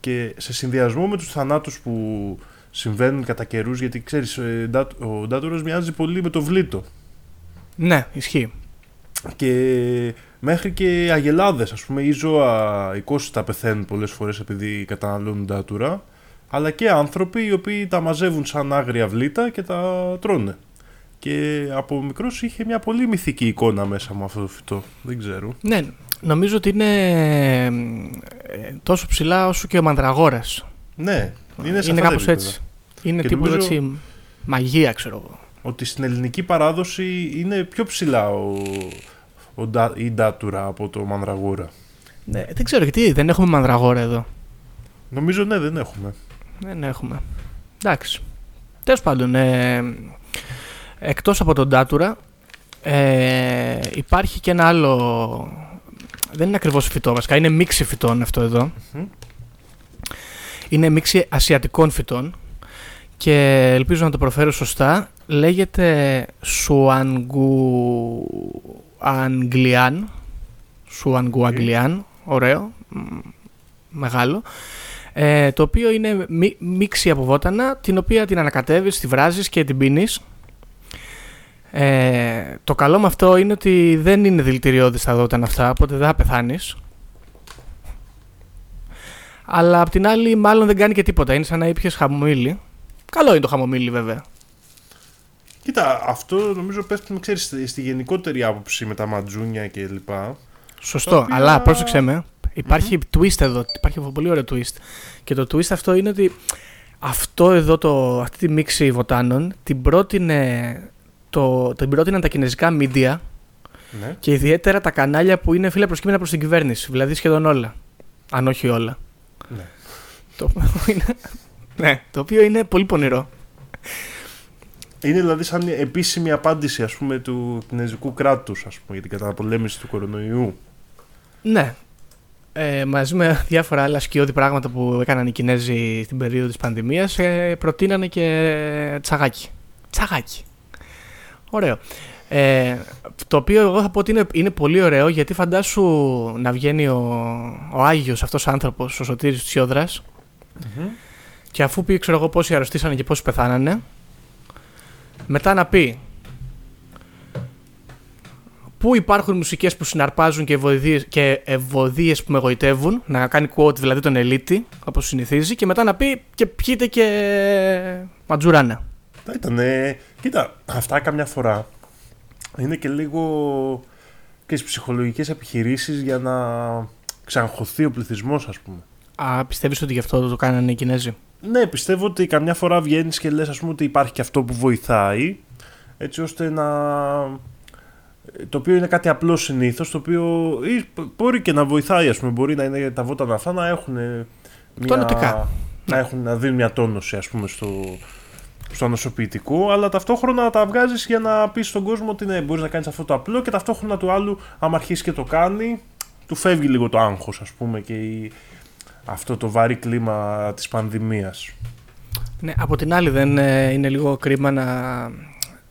[SPEAKER 3] και σε συνδυασμό με τους θανάτους που συμβαίνουν κατά καιρούς, γιατί ξέρεις ε, ο ντάτουρος μοιάζει πολύ με το βλήτο
[SPEAKER 2] ναι ισχύει
[SPEAKER 3] και μέχρι και αγελάδες, ας πούμε, ή ζώα τα πεθαίνουν πολλές φορές επειδή καταναλώνουν τάτουρα, αλλά και άνθρωποι οι οποίοι τα μαζεύουν σαν άγρια βλήτα και τα τρώνε. Και από μικρός είχε μια πολύ μυθική εικόνα μέσα μου αυτό το φυτό. Δεν ξέρω.
[SPEAKER 2] Ναι, νομίζω ότι είναι ε, τόσο ψηλά όσο και ο μανδραγόρας.
[SPEAKER 3] Ναι, είναι,
[SPEAKER 2] είναι κάπως έτσι. Είναι τύπου έτσι μαγεία, ξέρω εγώ.
[SPEAKER 3] Ότι στην ελληνική παράδοση είναι πιο ψηλά ο, ο, η ντάτουρα από το μανδραγόρα.
[SPEAKER 2] Ναι, δεν ξέρω γιατί δεν έχουμε μανδραγόρα εδώ.
[SPEAKER 3] Νομίζω ναι, δεν έχουμε.
[SPEAKER 2] Δεν έχουμε. Εντάξει. Τέλος πάντων, ε, εκτός από τον ντάτουρα ε, υπάρχει και ένα άλλο... Δεν είναι ακριβώς φυτό βασικά, είναι μίξη φυτών αυτό εδώ. Είναι μίξη ασιατικών φυτών και ελπίζω να το προφέρω σωστά. Λέγεται Σουανγκου Αγγλιάν. Σουανγκου Αγγλιάν. Ωραίο. Μεγάλο. Ε, το οποίο είναι μίξη από βότανα, την οποία την ανακατεύεις, τη βράζεις και την πίνεις. Ε, το καλό με αυτό είναι ότι δεν είναι δηλητηριώδης τα βότανα αυτά, οπότε δεν θα πεθάνεις. Αλλά απ' την άλλη μάλλον δεν κάνει και τίποτα, είναι σαν να ήπιες χαμομήλι. Καλό είναι το χαμομήλι βέβαια.
[SPEAKER 3] Κοίτα, αυτό νομίζω πέφτει ξέρεις, στη γενικότερη άποψη με τα ματζούνια και λοιπά.
[SPEAKER 2] Σωστό, οποία... αλλά πρόσεξε με. Υπαρχει twist εδώ, υπάρχει ένα πολύ ωραίο twist. Και το twist αυτό είναι ότι αυτό εδώ, το, αυτή τη μίξη βοτάνων την πρότεινε, το, την πρότειναν τα κινέζικα media ναι. και ιδιαίτερα τα κανάλια που είναι φίλε προσκύμενα προς την κυβέρνηση, δηλαδή σχεδόν όλα, αν όχι όλα.
[SPEAKER 3] Ναι.
[SPEAKER 2] Το, είναι, ναι, το οποίο είναι πολύ πονηρό.
[SPEAKER 3] Είναι δηλαδή σαν επίσημη απάντηση ας πούμε, του κινέζικου κράτους για την καταπολέμηση του κορονοϊού.
[SPEAKER 2] Ναι. Ε, μαζί με διάφορα άλλα σκιώδη πράγματα που έκαναν οι Κινέζοι στην περίοδο της πανδημίας ε, προτείνανε και τσαγάκι. Τσαγάκι. Ωραίο. Ε, το οποίο εγώ θα πω ότι είναι, είναι πολύ ωραίο γιατί φαντάσου να βγαίνει ο, ο Άγιος αυτός άνθρωπος, ο Σωτήρης της και αφού πει ξέρω εγώ πόσοι αρρωστήσανε και πόσοι πεθάνανε μετά να πει πού υπάρχουν μουσικές που συναρπάζουν και ευωδίες, και ευωδίες που με εγωιτεύουν, να κάνει quote δηλαδή τον ελίτη, όπως συνηθίζει, και μετά να πει και πιείτε και ματζουράνα.
[SPEAKER 3] Ήτανε, κοίτα, αυτά καμιά φορά είναι και λίγο και στις ψυχολογικές επιχειρήσεις για να ξαναχωθεί ο πληθυσμός, ας πούμε.
[SPEAKER 2] Α, πιστεύεις ότι γι' αυτό το κάνανε οι Κινέζοι;
[SPEAKER 3] Ναι, πιστεύω ότι καμιά φορά βγαίνεις και λες ας πούμε ότι υπάρχει και αυτό που βοηθάει έτσι ώστε να... Το οποίο είναι κάτι απλός συνήθως, το οποίο μπορεί και να βοηθάει, ας πούμε, μπορεί να είναι τα βότανα αυτά να έχουν μια... Να,
[SPEAKER 2] ναι.
[SPEAKER 3] έχουν, να δίνουν μια τόνωση, ας πούμε, στο, στο ανοσοποιητικό, αλλά ταυτόχρονα τα βγάζεις για να πεις στον κόσμο ότι ναι, μπορείς να κάνεις αυτό το απλό και ταυτόχρονα του άλλου, άμα αρχίσει και το κάνει, του φεύγει λίγο το άγχος, ας πούμε, και η, αυτό το βαρύ κλίμα της πανδημίας.
[SPEAKER 2] Ναι, από την άλλη δεν ε, είναι λίγο κρίμα να,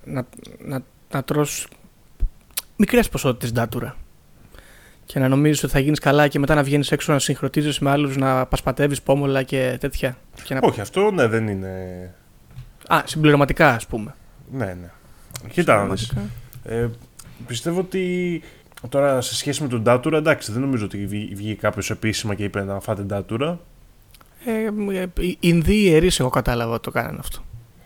[SPEAKER 2] να, να, να τρως μικρές ποσότητες ντάτουρα και να νομίζεις ότι θα γίνεις καλά και μετά να βγαίνεις έξω να συγχρονίζεις με άλλους, να πασπατεύεις πόμολα και τέτοια. Και να...
[SPEAKER 3] Όχι, αυτό ναι, δεν είναι...
[SPEAKER 2] Α, συμπληρωματικά ας πούμε.
[SPEAKER 3] Ναι, ναι. Κοίτα, ε, πιστεύω ότι Τώρα σε σχέση με τον Ντάτουρα, εντάξει, δεν νομίζω ότι βγήκε κάποιος επίσημα και είπε να φάτε Ντάτουρα.
[SPEAKER 2] Ε, ε οι Ινδοί ιερείς, εγώ κατάλαβα ότι το κάνανε αυτό.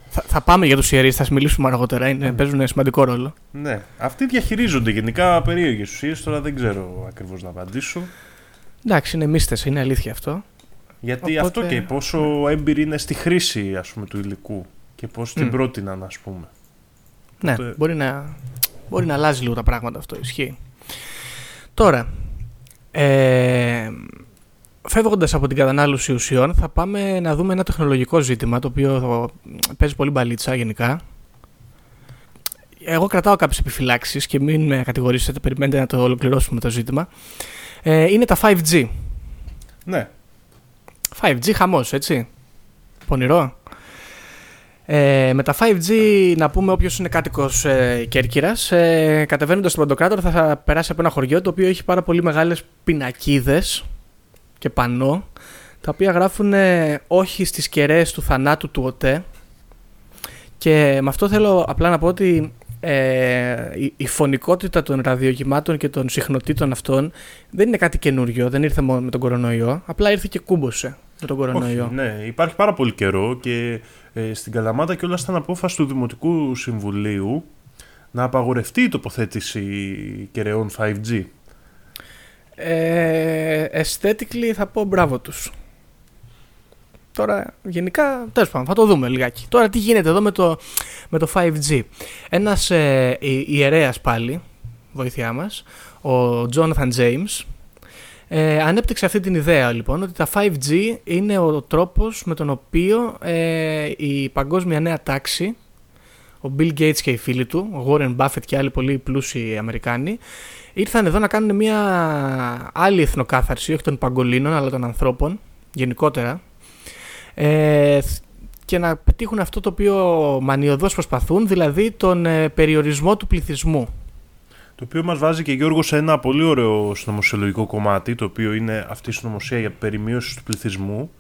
[SPEAKER 2] Θα, θα πάμε για τους ιερείς, θα μιλήσουμε αργότερα. Είναι, mm. Παίζουν σημαντικό ρόλο.
[SPEAKER 3] Ναι. Αυτοί διαχειρίζονται γενικά περίεργες ουσίες. Τώρα δεν ξέρω ακριβώς να απαντήσω.
[SPEAKER 2] Εντάξει, είναι μίστε, είναι αλήθεια αυτό.
[SPEAKER 3] Γιατί Οπότε... αυτό και πόσο έμπειροι είναι στη χρήση ας πούμε, του υλικού και πώς mm. την πρότειναν, ας πούμε.
[SPEAKER 2] Ναι, Οπότε... μπορεί, να, μπορεί να αλλάζει λίγο τα πράγματα αυτό. Ισχύει. Τώρα, ε, φεύγοντας από την κατανάλωση ουσιών, θα πάμε να δούμε ένα τεχνολογικό ζήτημα, το οποίο παίζει πολύ μπαλίτσα γενικά. Εγώ κρατάω κάποιες επιφυλάξεις και μην με κατηγορήσετε, περιμένετε να το ολοκληρώσουμε το ζήτημα. Ε, είναι τα 5G.
[SPEAKER 3] Ναι.
[SPEAKER 2] 5G χαμός, έτσι. Πονηρό. Ε, με τα 5G, να πούμε, όποιος είναι κάτοικος ε, Κέρκυρας, ε, κατεβαίνοντας στον Παντοκράτορα θα περάσει από ένα χωριό το οποίο έχει πάρα πολύ μεγάλες πινακίδες και πανό, τα οποία γράφουν ε, όχι στις κεραίες του θανάτου του ΟΤΕ. Και με αυτό θέλω απλά να πω ότι ε, η, η, φωνικότητα των ραδιοκυμάτων και των συχνοτήτων αυτών δεν είναι κάτι καινούριο, δεν ήρθε μόνο με τον κορονοϊό, απλά ήρθε και κούμποσε με τον κορονοϊό.
[SPEAKER 3] Όχι, ναι, υπάρχει πάρα πολύ καιρό και ε, στην Καλαμάτα και όλα ήταν απόφαση του Δημοτικού Συμβουλίου να απαγορευτεί η τοποθέτηση κεραιών 5G.
[SPEAKER 2] Ε, aesthetically θα πω μπράβο τους. Τώρα γενικά, τέλος πάντων, θα το δούμε λιγάκι. Τώρα τι γίνεται εδώ με το, με το 5G. Ένας ε, ιερέας πάλι, βοήθειά μας, ο Jonathan James, ε, ανέπτυξε αυτή την ιδέα λοιπόν ότι τα 5G είναι ο τρόπος με τον οποίο ε, η παγκόσμια νέα τάξη, ο Bill Gates και οι φίλοι του, ο Warren Buffett και άλλοι πολύ πλούσιοι Αμερικάνοι, ήρθαν εδώ να κάνουν μια άλλη εθνοκάθαρση, όχι των παγκολίνων αλλά των ανθρώπων γενικότερα, ε, και να πετύχουν αυτό το οποίο μανιωδώς προσπαθούν, δηλαδή τον ε, περιορισμό του πληθυσμού.
[SPEAKER 3] Το οποίο μας βάζει και Γιώργος σε ένα πολύ ωραίο συνωμοσιολογικό κομμάτι, το οποίο είναι αυτή η συνωμοσία για περιμείωσης του πληθυσμού,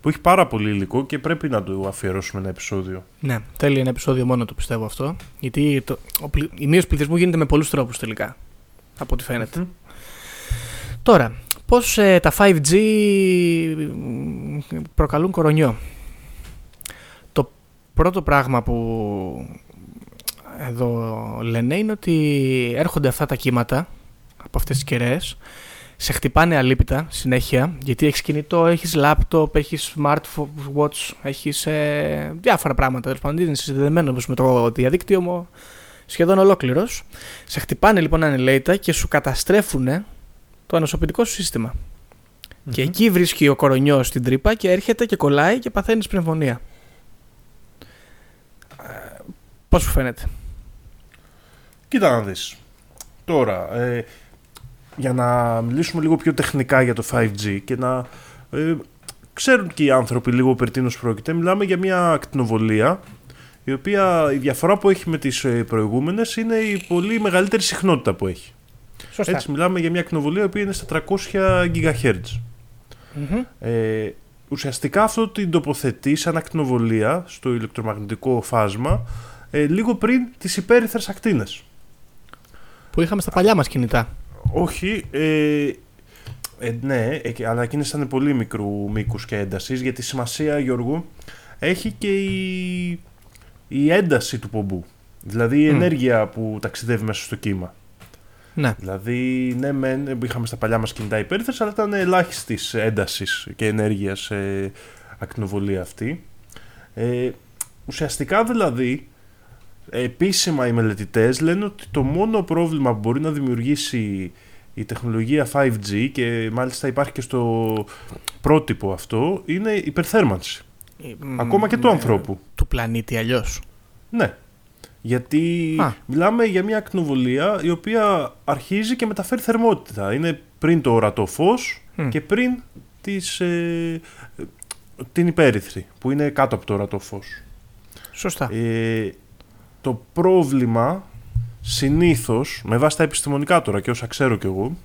[SPEAKER 3] που έχει πάρα πολύ υλικό και πρέπει να του αφιερώσουμε ένα επεισόδιο.
[SPEAKER 2] Ναι, θέλει ένα επεισόδιο μόνο το πιστεύω αυτό. Γιατί το, ο, η μείωση του πληθυσμού γίνεται με πολλούς τρόπους τελικά. Από ό,τι φαίνεται. Τώρα, πώς ε, τα 5G προκαλούν κορονιό. Το πρώτο πράγμα που εδώ λένε είναι ότι έρχονται αυτά τα κύματα από αυτές τις κεραίες σε χτυπάνε αλήπητα συνέχεια γιατί έχεις κινητό, έχεις λάπτοπ, έχεις smartwatch, έχεις ε, διάφορα πράγματα. Τέλος πάντων, είναι συνδεδεμένος με το διαδίκτυο μου σχεδόν ολόκληρος. Σε χτυπάνε λοιπόν ανελέητα και σου καταστρέφουν το ανοσοποιητικό σου συστημα Και εκεί βρίσκει ο κορονιός στην τρύπα και έρχεται και κολλάει και παθαίνεις πνευμονία. Ε, πώς σου φαίνεται;
[SPEAKER 3] Κοίτα να δεις. Τώρα, ε, για να μιλήσουμε λίγο πιο τεχνικά για το 5G και να ε, ξέρουν και οι άνθρωποι λίγο περί τίνος πρόκειται, μιλάμε για μια ακτινοβολία η οποία η διαφορά που έχει με τις ε, προηγούμενες είναι η πολύ μεγαλύτερη συχνότητα που έχει.
[SPEAKER 2] Σωστά.
[SPEAKER 3] Έτσι μιλάμε για μια ακτινοβολία η οποία είναι στα 300 GHz. mm Ε, ουσιαστικά αυτό την τοποθετεί σαν ακτινοβολία στο ηλεκτρομαγνητικό φάσμα ε, λίγο πριν τις υπέρυθρες ακτίνες.
[SPEAKER 2] που είχαμε στα παλιά μας κινητά.
[SPEAKER 3] Όχι, ε, ε, ναι, ε, αλλά εκείνες ήταν πολύ μικρού μήκους και έντασης, γιατί σημασία, Γιώργο, έχει και η, η ένταση του πομπού. Δηλαδή η
[SPEAKER 2] Μμ.
[SPEAKER 3] ενέργεια που ταξιδεύει μέσα στο κύμα.
[SPEAKER 2] Ναι.
[SPEAKER 3] Δηλαδή, ναι, μεν, είχαμε στα παλιά μας κινητά υπέρυθρες, αλλά ήταν ελάχιστης έντασης και ενέργειας ε, ακτινοβολία αυτή. Ε, ουσιαστικά δηλαδή, επίσημα οι μελετητές λένε ότι το μόνο πρόβλημα που μπορεί να δημιουργήσει η τεχνολογία 5G και μάλιστα υπάρχει και στο πρότυπο αυτό είναι η υπερθέρμανση. Ακόμα και του
[SPEAKER 2] Ναι,
[SPEAKER 3] ανθρώπου.
[SPEAKER 2] Του πλανήτη αλλιώς.
[SPEAKER 3] Ναι. Γιατί
[SPEAKER 2] Α.
[SPEAKER 3] μιλάμε για μια ακτινοβολία η οποία αρχίζει και μεταφέρει θερμότητα. Είναι πριν το ορατό φως
[SPEAKER 2] Μμ.
[SPEAKER 3] και πριν τις, ε, την υπέρυθρη που είναι κάτω από το ορατό φως.
[SPEAKER 2] Σωστά.
[SPEAKER 3] Ε, το πρόβλημα συνήθως, με βάση τα επιστημονικά τώρα και όσα ξέρω κι εγώ,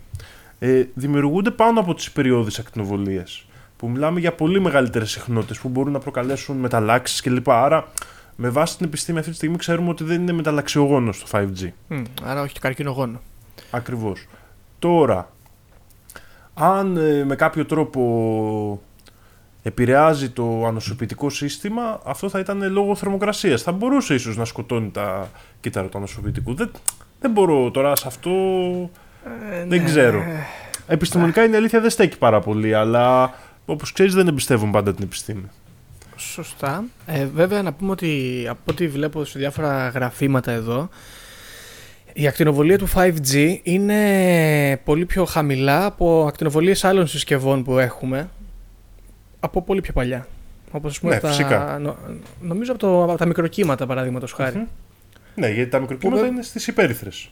[SPEAKER 3] ε, δημιουργούνται πάνω από τις περιόδεις ακτινοβολίας. Που μιλάμε για πολύ μεγαλύτερες συχνότητες που μπορούν να προκαλέσουν μεταλλάξεις κλπ. Άρα, με βάση την επιστήμη αυτή τη στιγμή ξέρουμε ότι δεν είναι μεταλλαξιογόνος το 5G.
[SPEAKER 2] Μμ, άρα όχι καρκινογόνο.
[SPEAKER 3] Ακριβώς. Τώρα, αν ε, με κάποιο τρόπο επηρεάζει το ανοσοποιητικό σύστημα, αυτό θα ήταν λόγω θερμοκρασίας. Θα μπορούσε ίσως να σκοτώνει τα κύτταρα του ανοσοποιητικού. Δεν, δεν μπορώ τώρα σε αυτό...
[SPEAKER 2] Ε,
[SPEAKER 3] δεν
[SPEAKER 2] ναι.
[SPEAKER 3] ξέρω. Επιστημονικά είναι αλήθεια δεν στέκει πάρα πολύ, αλλά όπως ξέρεις δεν εμπιστεύουν πάντα την επιστήμη.
[SPEAKER 2] Σωστά. Ε, βέβαια να πούμε ότι από ό,τι βλέπω σε διάφορα γραφήματα εδώ η ακτινοβολία του 5G είναι πολύ πιο χαμηλά από ακτινοβολίες άλλων συσκευών που έχουμε από πολύ πιο παλιά. Όπως ας πούμε
[SPEAKER 3] Ναι,
[SPEAKER 2] τα,
[SPEAKER 3] φυσικά.
[SPEAKER 2] νο- νομίζω από, το, από τα μικροκύματα παραδείγματος χάρη.
[SPEAKER 3] Μμμ. Ναι, γιατί τα μικροκύματα
[SPEAKER 2] Που βε-
[SPEAKER 3] είναι στις υπέρυθρες.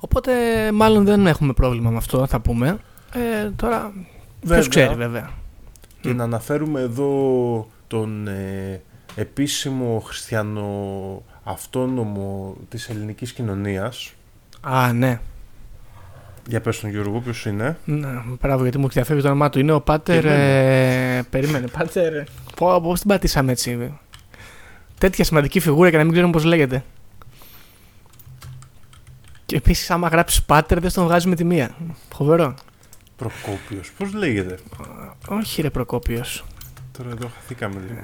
[SPEAKER 2] Οπότε μάλλον δεν έχουμε πρόβλημα με αυτό θα πούμε. Ε, τώρα
[SPEAKER 3] Βέβαια.
[SPEAKER 2] ποιος ξέρει βέβαια.
[SPEAKER 3] Και
[SPEAKER 2] Μμ.
[SPEAKER 3] να αναφέρουμε εδώ τον ε, επίσημο χριστιανο αυτόνομο της ελληνικής κοινωνίας.
[SPEAKER 2] Α, ναι.
[SPEAKER 3] Για πες τον Γιώργο, ποιος είναι.
[SPEAKER 2] Ναι, μπράβο, γιατί μου έχει διαφεύγει το όνομά του. Είναι ο Πάτερ.
[SPEAKER 3] Και εμένα.
[SPEAKER 2] Ε, περίμενε, Πάτερ. Πώ πώς την πατήσαμε έτσι; Τέτοια σημαντική φιγούρα και να μην ξέρουμε πώς λέγεται. Και επίσης, άμα γράψεις Πάτερ, δεν τον βγάζει με τη μία. Φοβερό.
[SPEAKER 3] Προκόπιος. Πώς λέγεται;
[SPEAKER 2] Όχι, ρε Προκόπιος.
[SPEAKER 3] Τώρα εδώ χαθήκαμε λίγο.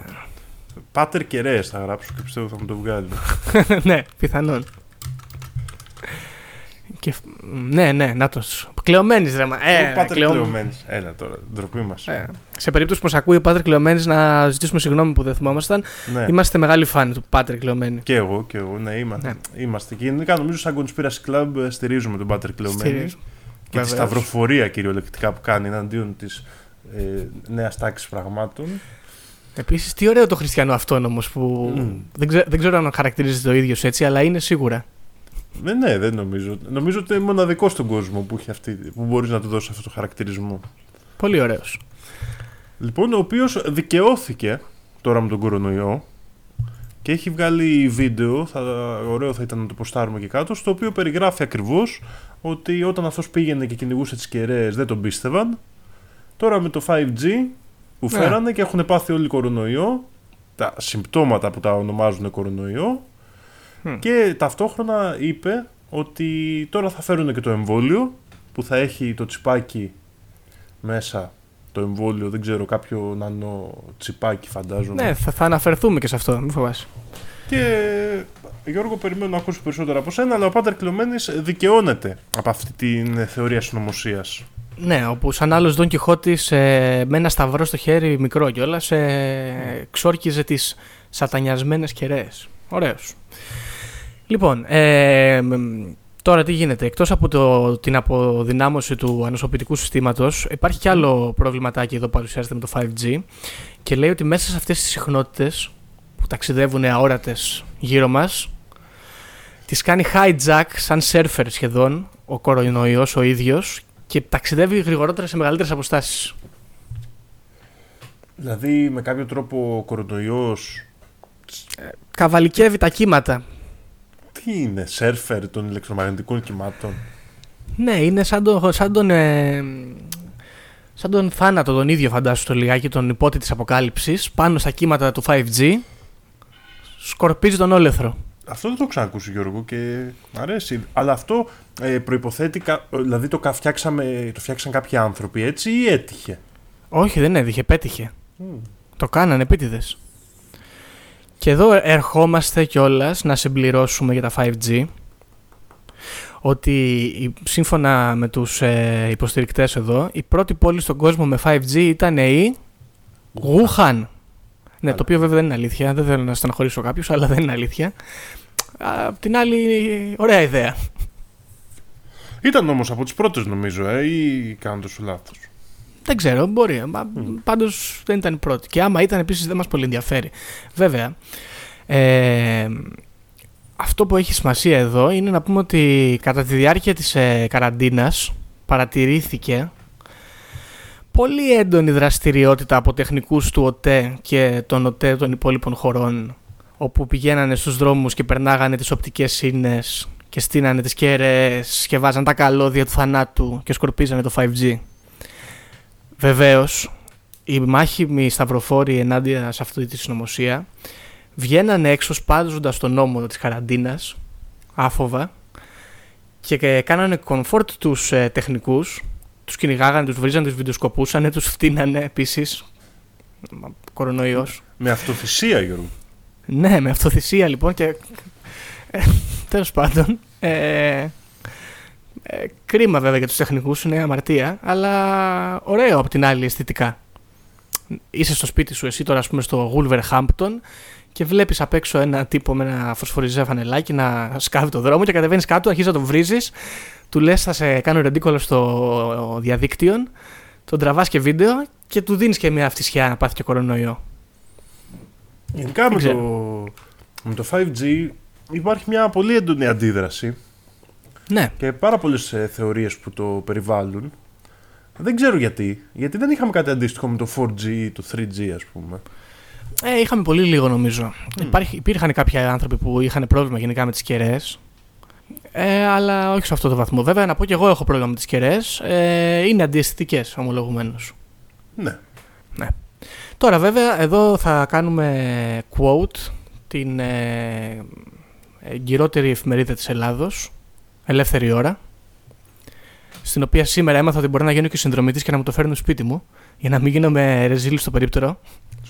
[SPEAKER 3] Πάτερ Κεραίες θα γράψω και πιστεύω θα μου το βγάλει.
[SPEAKER 2] ναι, πιθανόν. Και, ναι, ναι, να το. Κλεωμένης ρε. μα. Ε,
[SPEAKER 3] Ο Πάτερ
[SPEAKER 2] κλεω-
[SPEAKER 3] Κλεωμένης. Έλα τώρα, ντροπή μας.
[SPEAKER 2] Ε, σε περίπτωση που μας ακούει ο Πάτερ Κλεωμένης, να ζητήσουμε συγγνώμη που δεν θυμόμασταν.
[SPEAKER 3] Ναι.
[SPEAKER 2] Είμαστε μεγάλοι φάνοι του Πάτερ Κλεωμένη.
[SPEAKER 3] Και εγώ, και εγώ, ναι, είμαστε.
[SPEAKER 2] Ναι.
[SPEAKER 3] είμαστε. Και γενικά νομίζω σαν Conspiracy Club ε, στηρίζουμε τον Πάτερ Κλεωμένη.
[SPEAKER 2] Στηρίζω.
[SPEAKER 3] Και τη
[SPEAKER 2] Βεβαίως.
[SPEAKER 3] σταυροφορία κυριολεκτικά που κάνει εναντίον της ε, νέας τάξης πραγμάτων.
[SPEAKER 2] Επίσης, τι ωραίο το χριστιανό αυτόνομο που.
[SPEAKER 3] Μμ.
[SPEAKER 2] Δεν, ξέ- δεν ξέρω αν χαρακτηρίζεται ο ίδιος έτσι, αλλά είναι σίγουρα.
[SPEAKER 3] Ναι, ναι, δεν νομίζω. Νομίζω ότι είναι μοναδικό στον κόσμο που, έχει αυτή, που μπορείς να του δώσεις αυτό το χαρακτηρισμό.
[SPEAKER 2] Πολύ ωραίος.
[SPEAKER 3] Λοιπόν, ο οποίος δικαιώθηκε τώρα με τον κορονοϊό και έχει βγάλει βίντεο, θα, ωραίο θα ήταν να το ποστάρουμε και κάτω, στο οποίο περιγράφει ακριβώς ότι όταν αυτός πήγαινε και κυνηγούσε τις κεραίες δεν τον πίστευαν. Τώρα με το 5G που
[SPEAKER 2] Ναι.
[SPEAKER 3] φέρανε και έχουν πάθει όλοι κορονοϊό, τα συμπτώματα που τα ονομάζουν κορονοϊό
[SPEAKER 2] Μμ.
[SPEAKER 3] και ταυτόχρονα είπε ότι τώρα θα φέρουν και το εμβόλιο που θα έχει το τσιπάκι μέσα το εμβόλιο, δεν ξέρω, κάποιο νανό τσιπάκι φαντάζομαι.
[SPEAKER 2] Ναι, θα, θα αναφερθούμε και σε αυτό, μην φοβάσαι.
[SPEAKER 3] Και Γιώργο, περιμένω να ακούσω περισσότερα από σένα, αλλά ο Πάτερ Κλωμένης δικαιώνεται από αυτή την θεωρία συνωμοσίας.
[SPEAKER 2] Ναι, όπου σαν άλλος Δον Κιχώτης ε, με ένα σταυρό στο χέρι, μικρό κιόλας, ε, ξόρκιζε τις σατανιασμένες κεραίες. Ωραίος. Λοιπόν, ε, μ, τώρα τι γίνεται. Εκτός από το, την αποδυνάμωση του ανοσοποιητικού συστήματος, υπάρχει κι άλλο προβληματάκι εδώ που παρουσιάζεται με το 5G και λέει ότι μέσα σε αυτές τις συχνότητες που ταξιδεύουν αόρατες γύρω μας, τις κάνει hijack σαν σέρφερ σχεδόν ο κορονοϊός ο ίδιος και ταξιδεύει γρηγορότερα σε μεγαλύτερες αποστάσεις.
[SPEAKER 3] Δηλαδή, με κάποιο τρόπο ο κορονοϊός
[SPEAKER 2] Καβαλικεύει τα κύματα.
[SPEAKER 3] τι είναι, σερφερ των ηλεκτρομαγνητικών κυμάτων;
[SPEAKER 2] Ναι, είναι σαν τον, σαν τον, ε, σαν τον θάνατο τον ίδιο φαντάσου το λιγάκι, τον υπότη της αποκάλυψης, πάνω στα κύματα του 5G, σκορπίζει τον όλεθρο.
[SPEAKER 3] Αυτό δεν το ξανακούσει Γιώργο και μ' αρέσει. Αλλά αυτό ε, προϋποθέτει, δηλαδή το, φτιάξαμε, το φτιάξαν κάποιοι άνθρωποι έτσι ή έτυχε;
[SPEAKER 2] Όχι δεν έτυχε, πέτυχε. Το κάνανε επίτηδες. Και εδώ ερχόμαστε κιόλας να συμπληρώσουμε για τα 5G ότι σύμφωνα με τους ε, υποστηρικτές εδώ η πρώτη πόλη στον κόσμο με 5G ήταν η Wuhan. Ναι, το οποίο βέβαια δεν είναι αλήθεια. Δεν θέλω να στεναχωρήσω κάποιους, αλλά δεν είναι αλήθεια. Απ' την άλλη, ωραία ιδέα.
[SPEAKER 3] Ήταν όμως από τις πρώτες, νομίζω, ε, ή κάνω τόσο λάθος;
[SPEAKER 2] Δεν ξέρω, μπορεί. Mm. Πάντως δεν ήταν η πρώτη. Και άμα ήταν, επίσης δεν μας πολύ ενδιαφέρει. Βέβαια, ε, αυτό που έχει σημασία εδώ είναι να πούμε ότι κατά τη διάρκεια της ε, καραντίνας παρατηρήθηκε πολύ έντονη δραστηριότητα από τεχνικούς του ΟΤΕ και των ΟΤΕ των υπόλοιπων χωρών όπου πηγαίνανε στους δρόμους και περνάγανε τις οπτικές σύνες και στείνανε τις κέρες και βάζαν τα καλώδια του θανάτου και σκορπίζανε το 5G. Βεβαίως, οι μάχημοι σταυροφόροι ενάντια σε αυτή τη συνωμοσία βγαίνανε έξω σπάζοντας τον νόμο της καραντίνας, άφοβα, και κάνανε comfort τους ε, τεχνικούς τους κυνηγάγανε, τους βρίζανε, τους βιντεοσκοπούσανε, τους φτύνανε επίσης. Κορονοϊός.
[SPEAKER 3] Με αυτοθυσία, Γιώργο.
[SPEAKER 2] Ναι, με αυτοθυσία λοιπόν και ε, τέλος πάντων ε, ε, κρίμα βέβαια για τους τεχνικούς, είναι αμαρτία, αλλά ωραίο από την άλλη αισθητικά. Είσαι στο σπίτι σου εσύ τώρα ας πούμε στο Wolverhampton και βλέπεις απ' έξω ένα τύπο με ένα φωσφοριζέ φανελάκι να σκάβει το δρόμο και κατεβαίνεις κάτω, αρχίζεις να τον βρίζεις του λες θα σε κάνω ρεντίκολο στο διαδίκτυο, τον τραβάς και βίντεο και του δίνεις και μια αυτισιά να πάθει και κορονοϊό.
[SPEAKER 3] Γενικά με το, με το 5G υπάρχει μια πολύ έντονη αντίδραση
[SPEAKER 2] ναι.
[SPEAKER 3] και πάρα πολλές ε, θεωρίες που το περιβάλλουν. Δεν ξέρω γιατί. Γιατί δεν είχαμε κάτι αντίστοιχο με το 4G ή το 3G ας πούμε.
[SPEAKER 2] Ε, είχαμε πολύ λίγο νομίζω. Mm. υπήρχαν κάποιοι άνθρωποι που είχαν πρόβλημα γενικά με τις κεραίες ε, αλλά όχι σε αυτό το βαθμό. Βέβαια, να πω και εγώ έχω πρόβλημα με τις κεραίες. Ε, είναι αντιαισθητικές, ομολογουμένως.
[SPEAKER 3] Ναι.
[SPEAKER 2] ναι. Τώρα, βέβαια, εδώ θα κάνουμε quote την ε, εγκυρότερη εφημερίδα της Ελλάδος, Ελεύθερη Ώρα, στην οποία σήμερα έμαθα ότι μπορεί να γίνω και συνδρομητής και να μου το φέρνουν σπίτι μου, για να μην γίνομαι ρεζίλ στο περίπτερο.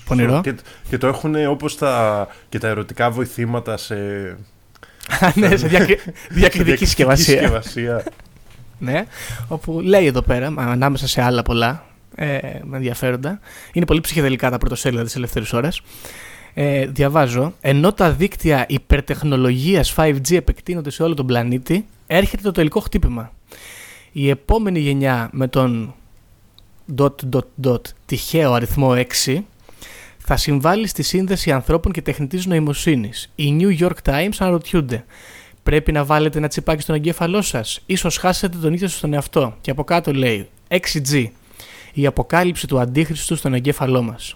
[SPEAKER 2] Πονηρό.
[SPEAKER 3] Και, και το έχουν όπως τα, και τα ερωτικά βοηθήματα σε
[SPEAKER 2] ναι, σε διακριτική συσκευασία. ναι, όπου λέει εδώ πέρα, ανάμεσα σε άλλα πολλά ε, ενδιαφέροντα, είναι πολύ ψυχεδελικά τα πρωτοσέλιδα της ελεύθερης ώρας. Ε, διαβάζω, ενώ τα δίκτυα υπερτεχνολογίας 5G επεκτείνονται σε όλο τον πλανήτη, έρχεται το τελικό χτύπημα. Η επόμενη γενιά με τον dot dot dot τυχαίο αριθμό 6 θα συμβάλλει στη σύνδεση ανθρώπων και τεχνητής νοημοσύνης. Οι New York Times αναρωτιούνται. Πρέπει να βάλετε ένα τσιπάκι στον εγκέφαλό σας, ίσως χάσετε τον ίδιο στον εαυτό. Και από κάτω λέει 6G. Η αποκάλυψη του αντίχρηστου στον εγκέφαλό μας.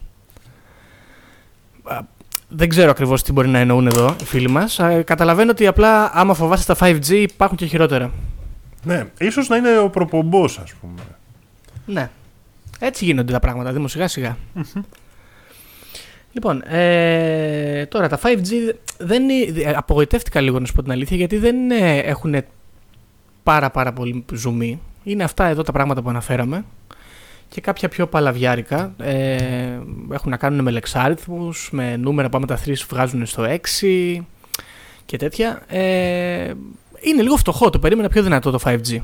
[SPEAKER 2] Δεν ξέρω ακριβώς τι μπορεί να εννοούν εδώ οι φίλοι μας. Καταλαβαίνω ότι απλά άμα φοβάστε τα 5G υπάρχουν και χειρότερα.
[SPEAKER 3] Ναι, ίσως να είναι ο προπομπός, ας πούμε.
[SPEAKER 2] Ναι. Έτσι γίνονται τα πράγματα, Δήμο, σιγά Λοιπόν, ε, τώρα τα 5G δεν είναι, απογοητεύτηκα λίγο να σου πω την αλήθεια γιατί δεν έχουν πάρα πάρα πολύ ζουμί. Είναι αυτά εδώ τα πράγματα που αναφέραμε και κάποια πιο παλαβιάρικα. Ε, έχουν να κάνουν με λεξάριθμους, με νούμερα που άμα τα 3 βγάζουν στο 6 και τέτοια. Ε, είναι λίγο φτωχό, το περίμενα πιο δυνατό το 5G.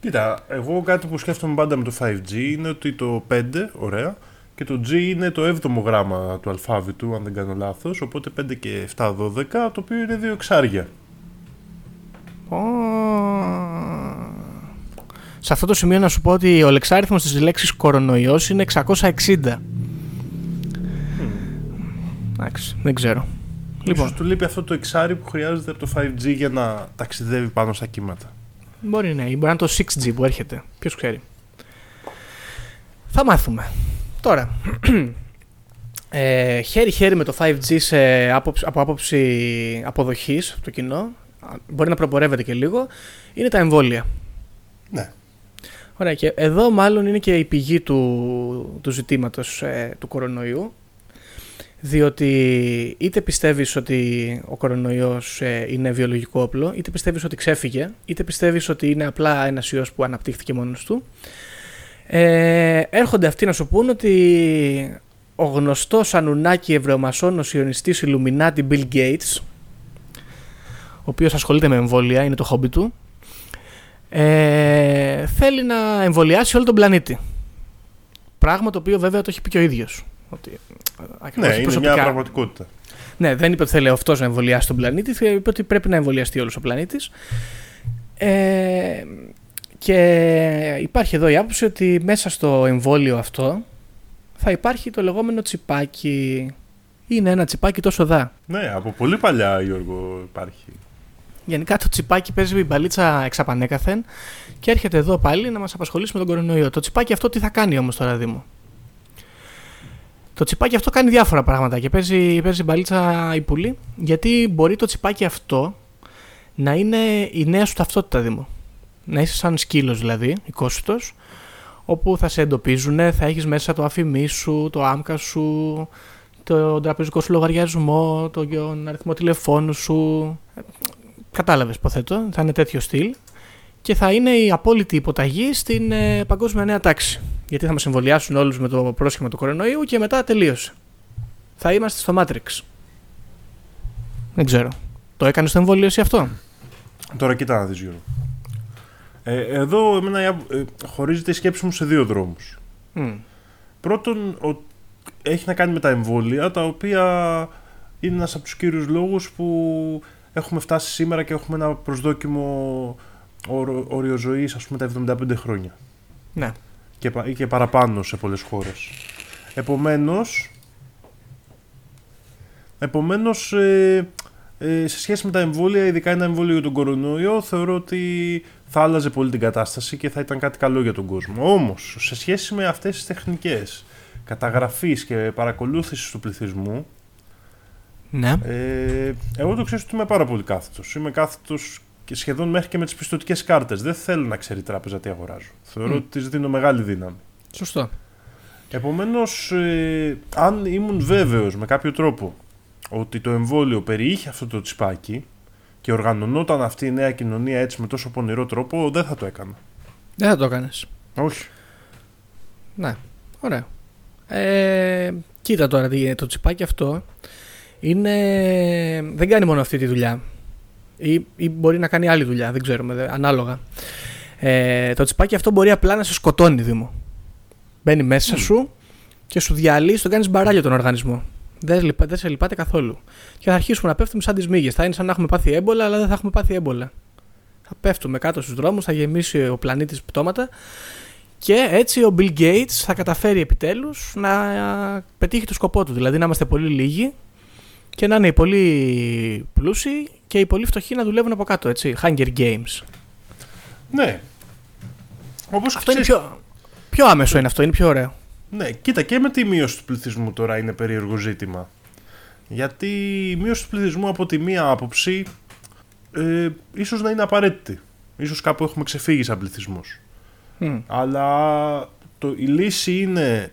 [SPEAKER 3] Κοίτα, εγώ κάτι που σκέφτομαι πάντα με το 5G είναι ότι το 5, ωραία, και το G είναι το 7ο γράμμα του αλφάβητου, αν δεν κάνω λάθος, οπότε 5 και 7, 12, το οποίο είναι δύο εξάρια.
[SPEAKER 2] Σε αυτό το σημείο να σου πω ότι ο λεξάριθμος της λέξης κορονοϊός είναι 660. Εντάξει, δεν ξέρω.
[SPEAKER 3] Λοιπόν. του λείπει αυτό το εξάρι που χρειάζεται από το 5G για να ταξιδεύει πάνω στα κύματα.
[SPEAKER 2] Μπορεί ναι, μπορεί να είναι το 6G που έρχεται. Ποιος ξέρει. Θα μάθουμε. Τώρα, ε, χέρι-χέρι με το 5G σε από άποψη αποδοχής από το κοινό, μπορεί να προπορεύεται και λίγο, είναι τα εμβόλια.
[SPEAKER 3] Ναι.
[SPEAKER 2] Ωραία, και εδώ μάλλον είναι και η πηγή του, του ζητήματος ε, του κορονοϊού. Διότι είτε πιστεύεις ότι ο κορονοϊός ε, είναι βιολογικό όπλο, είτε πιστεύεις ότι ξέφυγε, είτε πιστεύεις ότι είναι απλά ένας ιός που αναπτύχθηκε μόνος του. Ε, έρχονται αυτοί να σου πούν ότι ο γνωστός Ανουνάκη Ευρωμασόνος Ιωνιστής Ιλουμινάτη Bill Gates, ο οποίος ασχολείται με εμβόλια, είναι το χόμπι του, ε, θέλει να εμβολιάσει όλο τον πλανήτη. Πράγμα το οποίο βέβαια το έχει πει και ο ίδιος. Ότι,
[SPEAKER 3] ναι, είναι προσωπικά. μια πραγματικότητα.
[SPEAKER 2] Ναι, δεν είπε ότι θέλει αυτός να εμβολιάσει τον πλανήτη, είπε ότι πρέπει να εμβολιαστεί όλος ο πλανήτης. Ε, και υπάρχει εδώ η άποψη ότι μέσα στο εμβόλιο αυτό θα υπάρχει το λεγόμενο τσιπάκι. Είναι ένα τσιπάκι τόσο δά.
[SPEAKER 3] Ναι, από πολύ παλιά Γιώργο υπάρχει.
[SPEAKER 2] Γενικά το τσιπάκι παίζει η μπαλίτσα εξαπανέκαθεν και έρχεται εδώ πάλι να μας απασχολήσει με τον κορονοϊό. Το τσιπάκι αυτό τι θα κάνει όμως τώρα, Δήμο; Το τσιπάκι αυτό κάνει διάφορα πράγματα και παίζει, παίζει μπαλίτσα η πουλή, γιατί μπορεί το τσιπάκι αυτό να είναι η νέα σου ταυτότητα, Δήμο. Να είσαι σαν σκύλος δηλαδή, οικόσιτος, όπου θα σε εντοπίζουν, θα έχεις μέσα το αφημί σου, το άμκα σου, το τραπεζικό σου λογαριασμό, τον αριθμό τηλεφώνου σου. Κατάλαβες, υποθέτω. Θα είναι τέτοιο στυλ και θα είναι η απόλυτη υποταγή στην ε, παγκόσμια νέα τάξη. Γιατί θα μας εμβολιάσουν όλους με το πρόσχημα του κορονοϊού και μετά τελείωσε. Θα είμαστε στο Matrix. Δεν ξέρω. Το έκανες στο εμβόλιο εσύ αυτό;
[SPEAKER 3] Τώρα κοίτα να δεις Γιώργο. Ε, εδώ εμένα, ε, χωρίζεται η σκέψη μου σε δύο δρόμους. Πρώτον, ο, έχει να κάνει με τα εμβόλια, τα οποία είναι ένας από τους κύριους λόγους που έχουμε φτάσει σήμερα και έχουμε ένα προσδόκιμο όριο ζωής, ας πούμε, τα 75 χρόνια.
[SPEAKER 2] Ναι
[SPEAKER 3] και, και παραπάνω σε πολλές χώρες. Επομένως, επομένως ε, ε, σε σχέση με τα εμβόλια, ειδικά ένα εμβόλιο για τον κορονοϊό, θεωρώ ότι θα άλλαζε πολύ την κατάσταση και θα ήταν κάτι καλό για τον κόσμο. Όμως, σε σχέση με αυτές τις τεχνικές καταγραφής και παρακολούθησης του πληθυσμού,
[SPEAKER 2] ναι.
[SPEAKER 3] Ε, εγώ το ξέρω ότι είμαι πάρα πολύ κάθετος. Είμαι κάθετος και σχεδόν μέχρι και με τις πιστοτικές κάρτες. Δεν θέλω να ξέρει η τράπεζα τι αγοράζω. Θεωρώ mm. ότι της δίνω μεγάλη δύναμη.
[SPEAKER 2] Σωστό.
[SPEAKER 3] Επομένως, ε, αν ήμουν βέβαιος με κάποιο τρόπο ότι το εμβόλιο περιείχε αυτό το τσιπάκι και οργανωνόταν αυτή η νέα κοινωνία έτσι με τόσο πονηρό τρόπο, δεν θα το έκανα.
[SPEAKER 2] Δεν θα το έκανες.
[SPEAKER 3] Όχι.
[SPEAKER 2] Ναι, ωραία. Ε, κοίτα τώρα το τσιπάκι αυτό είναι... δεν κάνει μόνο αυτή τη δουλειά ή, ή μπορεί να κάνει άλλη δουλειά, δεν ξέρουμε, ανάλογα. Ε, το τσιπάκι αυτό μπορεί απλά να σε σκοτώνει, Δήμο. Μπαίνει μέσα σου και σου διαλύει, τον κάνεις μπαράλιο τον οργανισμό. Δεν, δεν σε λυπάται καθόλου. Και θα αρχίσουμε να πέφτουμε σαν τις μύγες. Θα είναι σαν να έχουμε πάθει έμπολα, αλλά δεν θα έχουμε πάθει έμπολα. Θα πέφτουμε κάτω στους δρόμους, θα γεμίσει ο πλανήτης πτώματα και έτσι ο Bill Gates θα καταφέρει επιτέλους να πετύχει το σκοπό του. Δηλαδή να είμαστε πολύ λίγοι και να είναι οι πολύ πλούσιοι και οι πολύ φτωχοί να δουλεύουν από κάτω, έτσι. Hunger Games.
[SPEAKER 3] Ναι.
[SPEAKER 2] Όπως αυτό είναι πιο, πιο άμεσο είναι αυτό, είναι πιο ωραίο.
[SPEAKER 3] Ναι, κοίτα και με τη μείωση του πληθυσμού τώρα είναι περίεργο ζήτημα. Γιατί η μείωση του πληθυσμού από τη μία άποψη ε, ίσως να είναι απαραίτητη. Ίσως κάπου έχουμε ξεφύγει σαν πληθυσμός. Αλλά το, η λύση είναι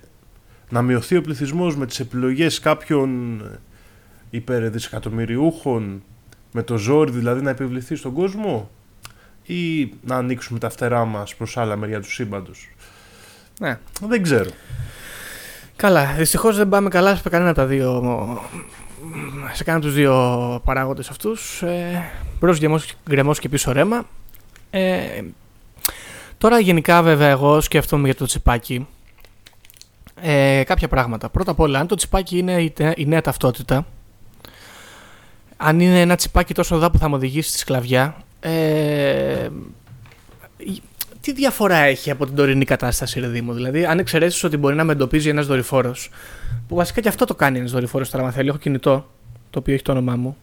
[SPEAKER 3] να μειωθεί ο πληθυσμός με τις επιλογές κάποιων υπερδισεκατομμυριούχων με το ζόρι δηλαδή να επιβληθεί στον κόσμο ή να ανοίξουμε τα φτερά μας προς άλλα μεριά του σύμπαντος.
[SPEAKER 2] Ναι.
[SPEAKER 3] Δεν ξέρω.
[SPEAKER 2] Καλά, δυστυχώς δεν πάμε καλά σε κανένα από τα δύο σε κανένα τους δύο παράγοντες αυτούς ε, μπρος γκρεμός και πίσω ρέμα ε, τώρα γενικά βέβαια εγώ σκέφτομαι για το τσιπάκι ε, κάποια πράγματα πρώτα απ' όλα αν το τσιπάκι είναι η νέα ταυτότητα αν είναι ένα τσιπάκι τόσο δά που θα μου οδηγήσει στη σκλαβιά, ε, τι διαφορά έχει από την τωρινή κατάσταση, ρε Δήμο. Δηλαδή, αν εξαιρέσεις ότι μπορεί να με εντοπίζει ένας δορυφόρος, που βασικά και αυτό το κάνει ένας δορυφόρος τώρα, αν θέλει, έχω κινητό, το οποίο έχει το όνομά μου.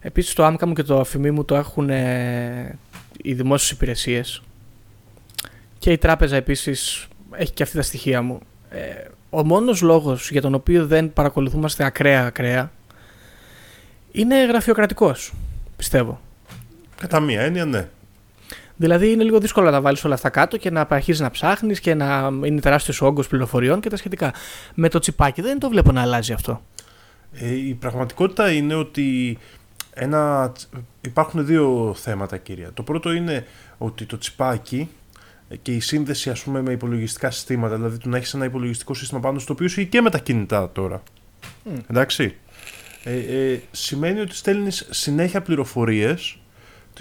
[SPEAKER 2] Επίσης, το άμκα μου και το αφημί μου το έχουν ε, οι δημόσιες υπηρεσίες. Και η τράπεζα επίσης έχει και αυτή τα στοιχεία μου. Ε, ο μόνος λόγος για τον οποίο δεν παρακολουθούμαστε ακραία ακραία είναι γραφειοκρατικός, πιστεύω.
[SPEAKER 3] Κατά μία έννοια, ναι.
[SPEAKER 2] Δηλαδή είναι λίγο δύσκολο να τα βάλεις όλα αυτά κάτω και να αρχίσει να ψάχνεις και να είναι τεράστιος όγκος πληροφοριών και τα σχετικά. Με το τσιπάκι δεν το βλέπω να αλλάζει αυτό.
[SPEAKER 3] Ε, η πραγματικότητα είναι ότι ένα, υπάρχουν δύο θέματα κύρια. Το πρώτο είναι ότι το τσιπάκι και η σύνδεση ας πούμε με υπολογιστικά συστήματα, δηλαδή του να έχεις ένα υπολογιστικό σύστημα πάνω στο οποίο είσαι και με τα κινητά τώρα. Εντάξει. Ε, ε, σημαίνει ότι στέλνεις συνέχεια πληροφορίες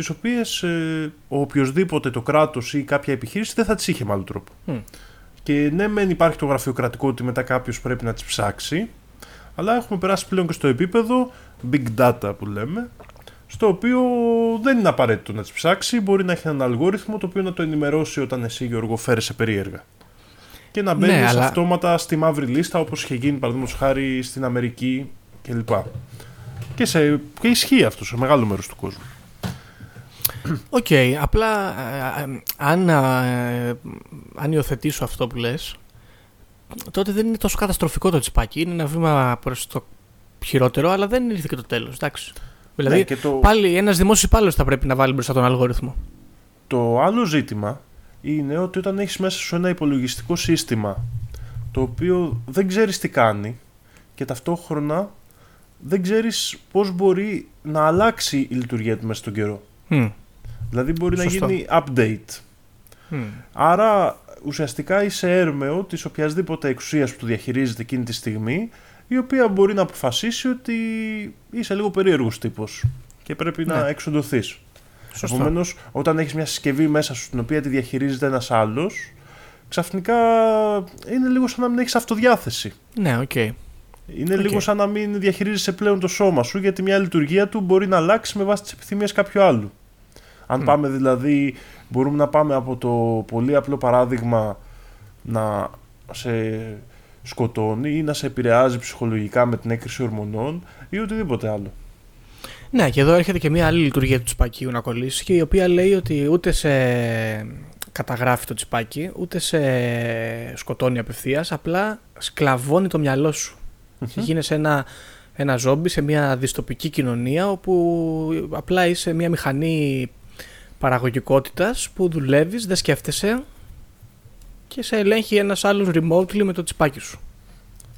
[SPEAKER 3] τις οποίες ε, ο οποιοδήποτε το κράτος ή κάποια επιχείρηση δεν θα τις είχε με άλλο τρόπο. Και ναι, μεν υπάρχει το γραφειοκρατικό ότι μετά κάποιος πρέπει να τις ψάξει, αλλά έχουμε περάσει πλέον και στο επίπεδο big data που λέμε, στο οποίο δεν είναι απαραίτητο να τις ψάξει, μπορεί να έχει έναν αλγόριθμο το οποίο να το ενημερώσει όταν εσύ Γιώργο φέρεσαι περίεργα. Και να μπαίνεις ναι, αλλά... αυτόματα στη μαύρη λίστα όπως είχε γίνει παραδείγματος χάρη στην Αμερική κλπ. Και, σε, και ισχύει αυτό σε μεγάλο μέρος του κόσμου.
[SPEAKER 2] OK, okay, απλά ε, ε, αν, ε, αν υιοθετήσω αυτό που λες, τότε δεν είναι τόσο καταστροφικό το τσιπάκι. Είναι ένα βήμα προς το χειρότερο, αλλά δεν ήρθε και το τέλος, εντάξει. Δηλαδή, ναι, το... πάλι ένας δημόσιος υπάλληλος θα πρέπει να βάλει μπροστά τον αλγόριθμο.
[SPEAKER 3] Το άλλο ζήτημα είναι ότι όταν έχεις μέσα σου ένα υπολογιστικό σύστημα το οποίο δεν ξέρεις τι κάνει και ταυτόχρονα δεν ξέρεις πώς μπορεί να αλλάξει η λειτουργία του μέσα στον καιρό. Δηλαδή μπορεί να γίνει update. Άρα ουσιαστικά είσαι έρμεο της οποιασδήποτε εξουσίας που του διαχειρίζεται εκείνη τη στιγμή η οποία μπορεί να αποφασίσει ότι είσαι λίγο περίεργος τύπος και πρέπει να ναι. εξοντωθείς. Επομένως, όταν έχεις μια συσκευή μέσα σου την οποία τη διαχειρίζεται ένας άλλος ξαφνικά είναι λίγο σαν να μην έχεις αυτοδιάθεση.
[SPEAKER 2] Ναι, OK. Okay.
[SPEAKER 3] Είναι λίγο σαν να μην διαχειρίζεσαι πλέον το σώμα σου γιατί μια λειτουργία του μπορεί να αλλάξει με βάση τις επιθυμίες κάποιου άλλου. Αν πάμε δηλαδή, μπορούμε να πάμε από το πολύ απλό παράδειγμα να σε σκοτώνει ή να σε επηρεάζει ψυχολογικά με την έκρηση ορμονών ή οτιδήποτε άλλο.
[SPEAKER 2] Ναι, και εδώ έρχεται και μια άλλη λειτουργία του τσιπακίου να κολλήσει και η οποία λέει ότι ούτε σε καταγράφει το τσιπάκι, ούτε σε σκοτώνει απευθείας, απλά σκλαβώνει το μυαλό σου. Mm-hmm. Γίνεσαι ένα, ένα ζόμπι σε μια διστοπική κοινωνία όπου απλά είσαι μια μηχανή παραγωγικότητας που δουλεύεις, δεν σκέφτεσαι και σε ελέγχει ένας άλλος remotely με το τσιπάκι σου.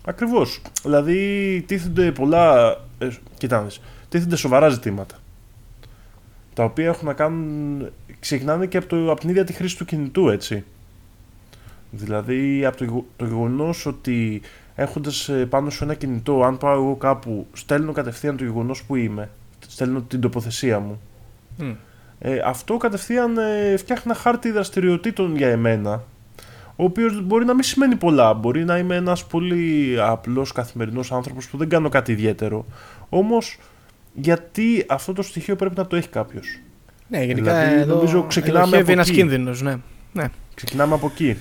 [SPEAKER 3] Ακριβώς. Δηλαδή τίθενται πολλά, ε, κοιτάξτε, τίθενται σοβαρά ζητήματα τα οποία έχουν να κάνουν, ξεκινάνε και από, το, από την ίδια τη χρήση του κινητού, έτσι. Δηλαδή από το, το γεγονός ότι έχοντας ε, πάνω σου ένα κινητό, αν πάω εγώ κάπου, στέλνω κατευθείαν το γεγονός που είμαι, στέλνω την τοποθεσία μου. Ε, αυτό κατευθείαν ε, φτιάχνει ένα χάρτη δραστηριοτήτων για εμένα, ο οποίος μπορεί να μην σημαίνει πολλά. Μπορεί να είμαι ένας πολύ απλός καθημερινός άνθρωπος που δεν κάνω κάτι ιδιαίτερο. Όμως, γιατί αυτό το στοιχείο πρέπει να το έχει κάποιος;
[SPEAKER 2] Ναι, γενικά δηλαδή, εδώ, νομίζω ξεκινάμε από ένας κίνδυνος, ναι. ναι.
[SPEAKER 3] Ξεκινάμε από εκεί.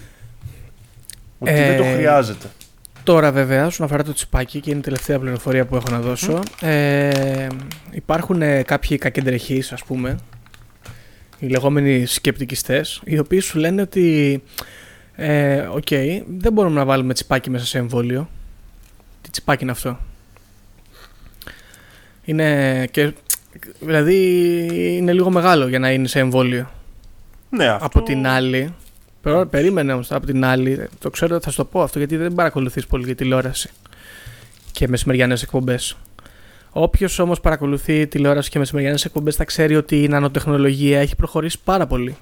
[SPEAKER 3] Ότι ε, δεν το χρειάζεται.
[SPEAKER 2] Τώρα βέβαια, όσον αφορά το τσιπάκι και είναι η τελευταία πληροφορία που έχω να δώσω, ε, υπάρχουν ε, κάποιοι κακεντρεχείς ας πούμε, οι λεγόμενοι σκεπτικιστές, οι οποίοι σου λένε ότι ε, OK, okay, δεν μπορούμε να βάλουμε τσιπάκι μέσα σε εμβόλιο. Τι τσιπάκι είναι αυτό; Είναι και, δηλαδή είναι λίγο μεγάλο για να είναι σε εμβόλιο.
[SPEAKER 3] Ναι, αυτό...
[SPEAKER 2] Από την άλλη, περίμενε όμως από την άλλη, το ξέρω θα σου το πω αυτό γιατί δεν παρακολουθείς πολύ για τηλεόραση και μεσημεριανές εκπομπές. Όποιος όμως παρακολουθεί τηλεόραση και μεσημεριανές εκπομπές θα ξέρει ότι η νανοτεχνολογία έχει προχωρήσει πάρα πολύ.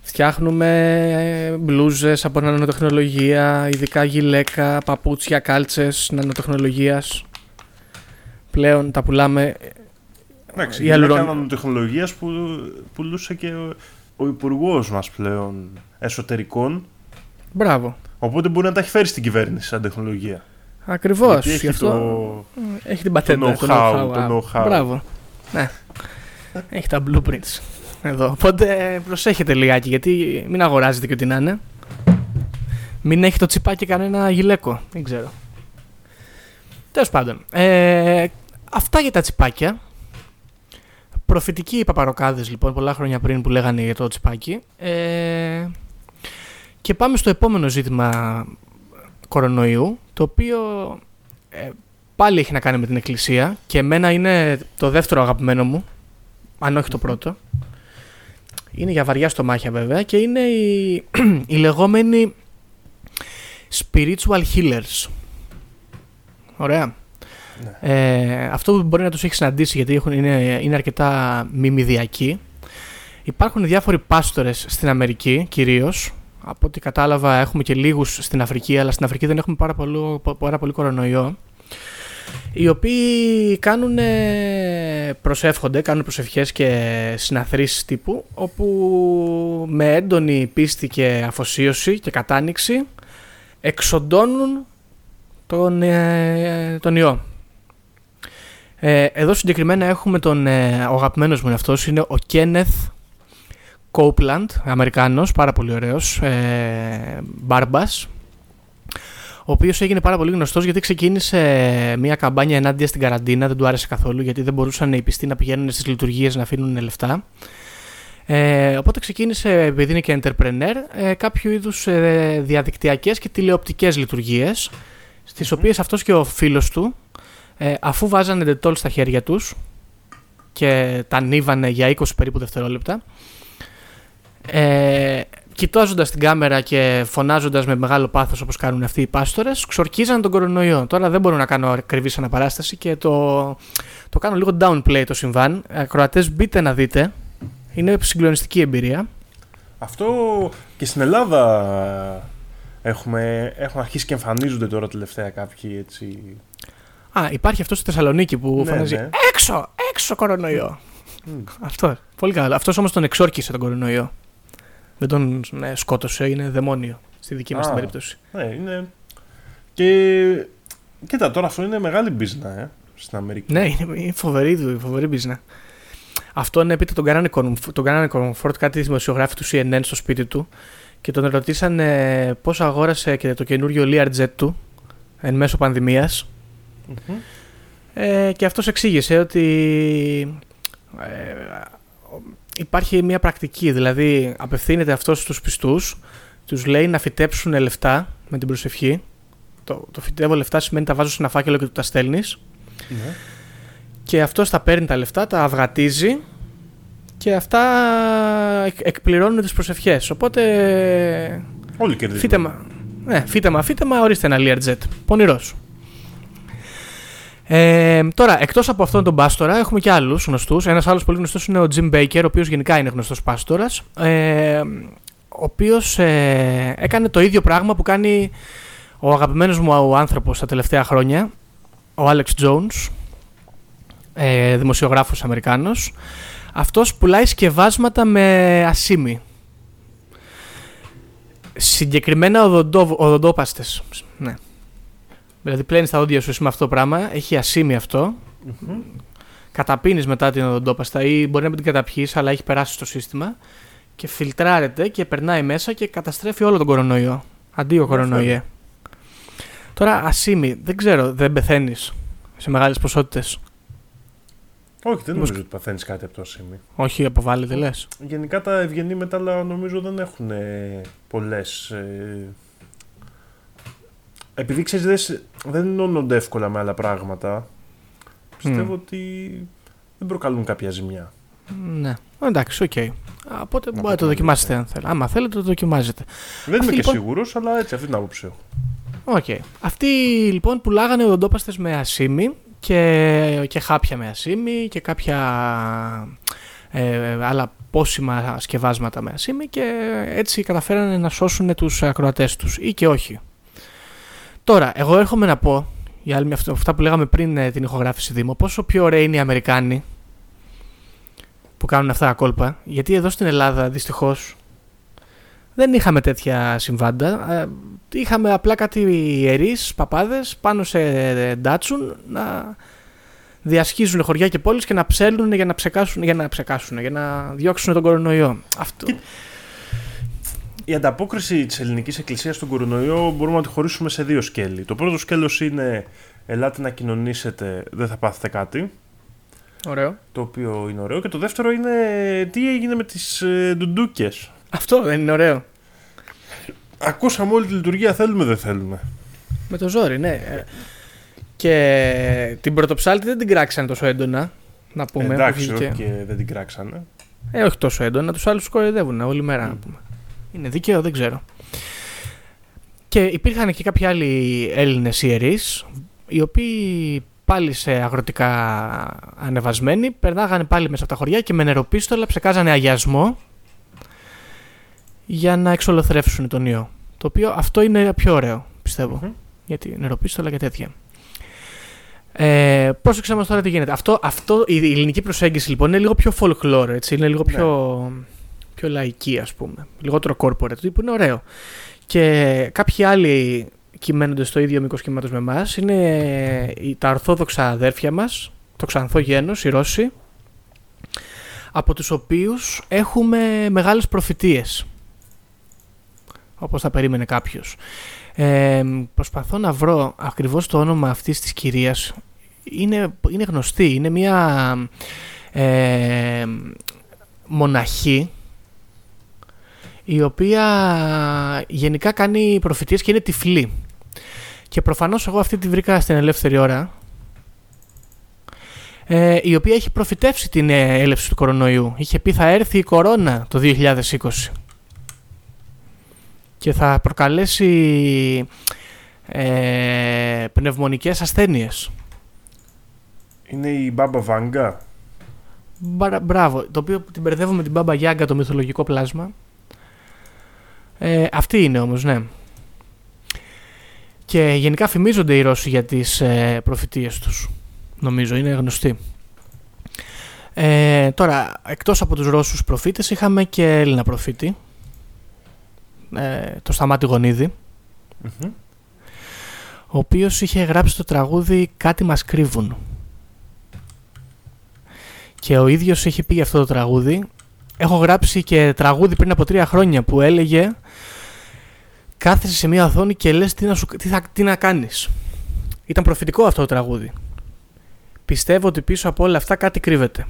[SPEAKER 2] Φτιάχνουμε μπλούζες από νανοτεχνολογία, ειδικά γυλαίκα, παπούτσια, κάλτσες νανοτεχνολογίας. Πλέον τα πουλάμε.
[SPEAKER 3] Εντάξει, η γυλαίκα νανοτεχνολογίας που πουλούσε και ο, ο υπουργός μας πλέον εσωτερικών.
[SPEAKER 2] Μπράβο.
[SPEAKER 3] Οπότε μπορεί να τα έχει φέρει στην κυβέρνηση σαν τεχνολογία.
[SPEAKER 2] Ακριβώς. Έχει, το... έχει την πατέντα.
[SPEAKER 3] Το know-how. Το know-how.
[SPEAKER 2] Μπράβο. Ναι. έχει τα blueprints εδώ. Οπότε προσέχετε λιγάκι γιατί μην αγοράζετε και ό,τι να είναι. Μην έχει το τσιπάκι κανένα γυλαίκο. Δεν ξέρω. Τέλος πάντων. Ε, αυτά για τα τσιπάκια. Προφητικοί οι παπαροκάδες λοιπόν πολλά χρόνια πριν που λέγανε για το τσιπάκι. Ε, και πάμε στο επόμενο ζήτημα κορονοϊού, το οποίο ε, πάλι έχει να κάνει με την εκκλησία και εμένα είναι το δεύτερο αγαπημένο μου, αν όχι το πρώτο. Είναι για βαριά στομάχια βέβαια και είναι οι, οι λεγόμενοι spiritual healers. Ωραία. Ναι. Ε, αυτό που μπορεί να τους έχει συναντήσει γιατί έχουν, είναι, είναι αρκετά μιμηδιακοί. Υπάρχουν διάφοροι πάστορες στην Αμερική κυρίως. Από ό,τι κατάλαβα έχουμε και λίγους στην Αφρική αλλά στην Αφρική δεν έχουμε πάρα πολύ, πάρα πολύ κορονοϊό οι οποίοι κάνουν, προσεύχονται, κάνουν προσευχές και συναθρήσεις τύπου όπου με έντονη πίστη και αφοσίωση και κατάνοιξη εξοντώνουν τον, ε, τον ιό. Ε, εδώ συγκεκριμένα έχουμε τον ε, ο αγαπημένος μου είναι αυτός, είναι ο Κένεθ Κόπλαντ, Αμερικάνος, πάρα πολύ ωραίος, ε, μπάρμπας, ο οποίος έγινε πάρα πολύ γνωστός γιατί ξεκίνησε μια καμπάνια ενάντια στην καραντίνα, δεν του άρεσε καθόλου γιατί δεν μπορούσαν οι πιστοί να πηγαίνουν στις λειτουργίες να αφήνουν λεφτά. Ε, οπότε ξεκίνησε, επειδή είναι και entrepreneur, ε, κάποιο είδους ε, διαδικτυακές και τηλεοπτικές λειτουργίες, στις mm οποίες αυτός και ο φίλος του, ε, αφού βάζανε ντετόλ στα χέρια τους και τα ανίβανε για 20 περίπου δευτερόλεπτα, ε, κοιτάζοντα την κάμερα και φωνάζοντας με μεγάλο πάθος όπως κάνουν αυτοί οι πάστορες, ξορκίζαν τον κορονοϊό. Τώρα δεν μπορώ να κάνω ακριβή αναπαράσταση και το, το κάνω λίγο downplay το συμβάν. Ακροατές, μπείτε να δείτε. Είναι συγκλονιστική εμπειρία.
[SPEAKER 3] Αυτό και στην Ελλάδα έχουμε, έχουν αρχίσει και εμφανίζονται τώρα τελευταία κάποιοι έτσι.
[SPEAKER 2] Α, υπάρχει αυτός στη Θεσσαλονίκη που ναι, φωνάζει ναι. Έξω! Έξω κορονοϊό! Αυτό. Πολύ καλό. Αυτός όμως τον εξόρκησε τον κορονοϊό. Δεν τον ναι, σκότωσε, είναι δαιμόνιο στη δική μας περίπτωση.
[SPEAKER 3] Ναι, είναι. Και. Κοίτα, τώρα αυτό είναι μεγάλη μπίζνα, ε, στην Αμερική.
[SPEAKER 2] Ναι, είναι φοβερή, φοβερή μπίζνα. Αυτό είναι πείτε τον κάνανε, τον κάνανε comfort κάτι δημοσιογράφοι του CNN στο σπίτι του και τον ρωτήσαν ε, πώς αγόρασε και το καινούριο Learjet του εν μέσω πανδημίας mm-hmm. ε, και αυτός εξήγησε ότι ε, υπάρχει μια πρακτική, δηλαδή απευθύνεται αυτός στους πιστούς, τους λέει να φυτέψουν λεφτά με την προσευχή. Το, το φυτεύω λεφτά σημαίνει τα βάζω σε ένα φάκελο και του τα στέλνεις. Ναι. Και αυτός τα παίρνει τα λεφτά, τα αυγατίζει και αυτά εκπληρώνουν τις προσευχές. Οπότε...
[SPEAKER 3] Όλοι κερδίζουν.
[SPEAKER 2] Φύτεμα, ναι, φύτεμα, φύτεμα, ορίστε ένα Learjet. Πονηρός. Ε, τώρα, εκτός από αυτόν τον Πάστορα, έχουμε και άλλους γνωστούς. Ένας άλλος πολύ γνωστός είναι ο Jim Baker, ο οποίος γενικά είναι γνωστός Πάστορας. Ε, ο οποίος ε, έκανε το ίδιο πράγμα που κάνει ο αγαπημένος μου ο άνθρωπος τα τελευταία χρόνια, ο Alex Jones, ε, δημοσιογράφος Αμερικάνος. Αυτός πουλάει σκευάσματα με ασίμι. Συγκεκριμένα οδοντό, οδοντόπαστες. Ναι. Δηλαδή πλένεις τα όδια σου με αυτό το πράγμα, έχει ασήμι αυτό. Mm-hmm. Καταπίνεις μετά την οδοντόπαστα ή μπορεί να μην την καταπιείς, αλλά έχει περάσει στο σύστημα και φιλτράρεται και περνάει μέσα και καταστρέφει όλο τον κορονοϊό. Αντίο κορονοϊέ. Τώρα ασήμι, δεν ξέρω, δεν πεθαίνεις σε μεγάλες ποσότητες;
[SPEAKER 3] Όχι, δεν νομίζω ότι παθαίνεις κάτι από το ασήμι.
[SPEAKER 2] Όχι, αποβάλλεται λες.
[SPEAKER 3] Γενικά τα ευγενή μετάλλα νομίζω δεν έχουν πολλές ε, επειδή ξέρεις, δεν ενώνονται εύκολα με άλλα πράγματα, πιστεύω ότι δεν προκαλούν κάποια ζημιά.
[SPEAKER 2] Ναι. Εντάξει, OK. Okay. Οπότε μπορείτε να το δοκιμάσετε αν θέλετε. Άμα θέλετε, το δοκιμάζετε.
[SPEAKER 3] Δεν είμαι και λοιπόν... σίγουρος, αλλά έτσι αυτή την άποψη έχω.
[SPEAKER 2] OK. Okay. Αυτοί λοιπόν πουλάγανε οδοντόπαστες με ασήμι και, και χάπια με ασήμι και κάποια ε, άλλα πόσιμα σκευάσματα με ασήμι και έτσι καταφέρανε να σώσουν τους ακροατές τους ή και όχι. Τώρα, εγώ έρχομαι να πω, για άλλη αυτά που λέγαμε πριν ε, την ηχογράφηση Δήμο, πόσο πιο ωραίοι είναι οι Αμερικάνοι που κάνουν αυτά τα κόλπα. Γιατί εδώ στην Ελλάδα δυστυχώς δεν είχαμε τέτοια συμβάντα. Ε, είχαμε απλά κάτι ιερείς παπάδες πάνω σε ντάτσουν να διασχίζουν χωριά και πόλεις και να ψέλνουν για να ψεκάσουν, για να ψεκάσουν, για να διώξουν τον κορονοϊό. Αυτό
[SPEAKER 3] η ανταπόκριση της ελληνικής εκκλησίας στον κορονοϊό μπορούμε να τη χωρίσουμε σε δύο σκέλη. Το πρώτο σκέλος είναι ελάτε να κοινωνήσετε, δεν θα πάθετε κάτι.
[SPEAKER 2] Ωραίο.
[SPEAKER 3] Το οποίο είναι ωραίο. Και το δεύτερο είναι τι έγινε με τις ε, ντουντούκες.
[SPEAKER 2] Αυτό δεν είναι ωραίο.
[SPEAKER 3] Ακούσαμε όλη τη λειτουργία, θέλουμε δεν θέλουμε.
[SPEAKER 2] Με το ζόρι, ναι. Ε, και την πρωτοψάλτη δεν την κράξανε τόσο έντονα. Να πούμε.
[SPEAKER 3] Εντάξει, και δεν την κράξανε.
[SPEAKER 2] Ε, όχι τόσο έντονα, τους άλλους κοροϊδεύουν όλη μέρα. να πούμε. Είναι δίκαιο, δεν ξέρω. Και υπήρχαν και κάποιοι άλλοι Έλληνες ιερείς, οι οποίοι πάλι σε αγροτικά ανεβασμένοι, περνάγανε πάλι μέσα από τα χωριά και με νεροπίστολα ψεκάζανε αγιασμό για να εξολοθρεύσουν τον ιό. Το οποίο αυτό είναι πιο ωραίο, πιστεύω. Γιατί νεροπίστολα και τέτοια. Ε, Πώ ξέρουμε τώρα τι γίνεται. Αυτό, αυτό, η ελληνική προσέγγιση λοιπόν είναι λίγο πιο folklore, έτσι, είναι λίγο πιο, ναι. Πιο λαϊκή ας πούμε. Λιγότερο corporate, το είναι ωραίο. Και κάποιοι άλλοι κυμαίνονται στο ίδιο μήκος κύματο με εμάς είναι τα ορθόδοξα αδέρφια μας, το ξανθό γένος, οι Ρώσοι, από τους οποίους έχουμε μεγάλες προφητείες όπως θα περίμενε κάποιος. Ε, προσπαθώ να βρω ακριβώς το όνομα αυτής της κυρίας. Είναι, είναι γνωστή, είναι μια ε, μοναχή η οποία γενικά κάνει προφητείες και είναι τυφλή. Και προφανώς εγώ αυτή τη βρήκα στην ελεύθερη ώρα ε, η οποία έχει προφητεύσει την ε, έλευση του κορονοϊού. Είχε πει θα έρθει η κορώνα το 2020 και θα προκαλέσει ε, πνευμονικές ασθένειες.
[SPEAKER 3] Είναι η Μπάμπα Βάγκα;
[SPEAKER 2] Μπράβο, το οποίο την μπερδεύω με την Μπάμπα Γιάγκα, το μυθολογικό πλάσμα. Ε, αυτή είναι όμως, ναι. Και γενικά φημίζονται οι Ρώσοι για τις ε, προφητείες τους. Νομίζω, είναι γνωστοί. Ε, τώρα, εκτός από τους Ρώσους προφήτες, είχαμε και Έλληνα προφήτη. Ε, το Σταμάτη Ο οποίος είχε γράψει το τραγούδι «Κάτι μας κρύβουν». Και ο ίδιος έχει πει για αυτό το τραγούδι. Έχω γράψει και τραγούδι πριν από τρία χρόνια που έλεγε κάθεσαι σε μια οθόνη και λες τι να, σου, τι θα, τι να κάνεις. Ήταν προφητικό αυτό το τραγούδι. Πιστεύω ότι πίσω από όλα αυτά κάτι κρύβεται.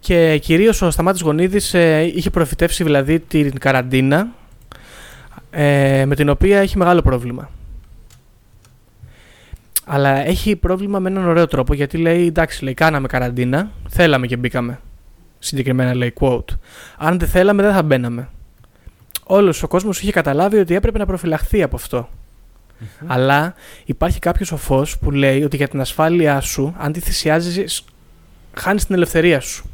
[SPEAKER 2] Και κυρίως ο Σταμάτης Γονίδης ε, είχε προφητεύσει δηλαδή την καραντίνα ε, με την οποία έχει μεγάλο πρόβλημα. Αλλά έχει πρόβλημα με έναν ωραίο τρόπο γιατί λέει εντάξει λέει κάναμε καραντίνα, θέλαμε και μπήκαμε. Συγκεκριμένα λέει quote. Αν δεν θέλαμε δεν θα μπαίναμε όλος ο κόσμος είχε καταλάβει ότι έπρεπε να προφυλαχθεί από Αλλά υπάρχει κάποιος σοφός που λέει ότι για την ασφάλειά σου, αν τη θυσιάζεις, χάνεις την ελευθερία σου.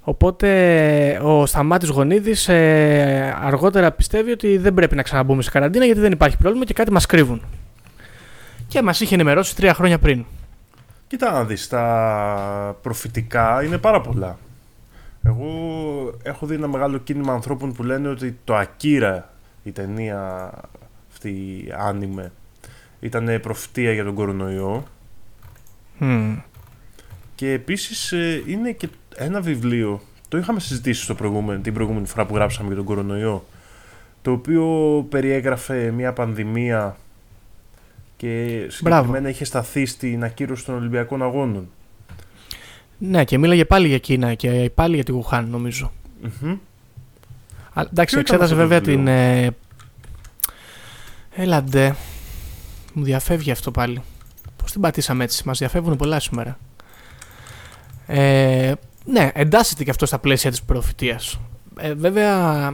[SPEAKER 2] Οπότε ο Σταμάτης Γονίδης ε, αργότερα πιστεύει ότι δεν πρέπει να ξαναμπούμε σε καραντίνα γιατί δεν υπάρχει πρόβλημα και κάτι μας κρύβουν. Και μας είχε ενημερώσει τρία χρόνια πριν.
[SPEAKER 3] Κοίτα να δεις, τα προφητικά είναι πάρα πολλά. Εγώ έχω δει ένα μεγάλο κίνημα ανθρώπων που λένε ότι το Ακύρα, η ταινία αυτή η άνιμε, ήταν προφητεία για τον κορονοϊό. Και επίσης ε, είναι και ένα βιβλίο, το είχαμε συζητήσει στο προηγούμενο, την προηγούμενη φορά που γράψαμε για τον κορονοϊό, το οποίο περιέγραφε μια πανδημία και συγκεκριμένα είχε σταθεί στην ακύρωση των Ολυμπιακών Αγώνων.
[SPEAKER 2] Ναι, και μίλαγε πάλι για Κίνα και πάλι για τη Γουχάν, νομίζω. εντάξει, εξέτασε βέβαια την. Ε... Έλα ντε. Μου διαφεύγει αυτό πάλι. Πώς την πατήσαμε έτσι, μας διαφεύγουν πολλά σήμερα. Ε, ναι, εντάσσεται και αυτό στα πλαίσια της προφητείας. Ε, βέβαια,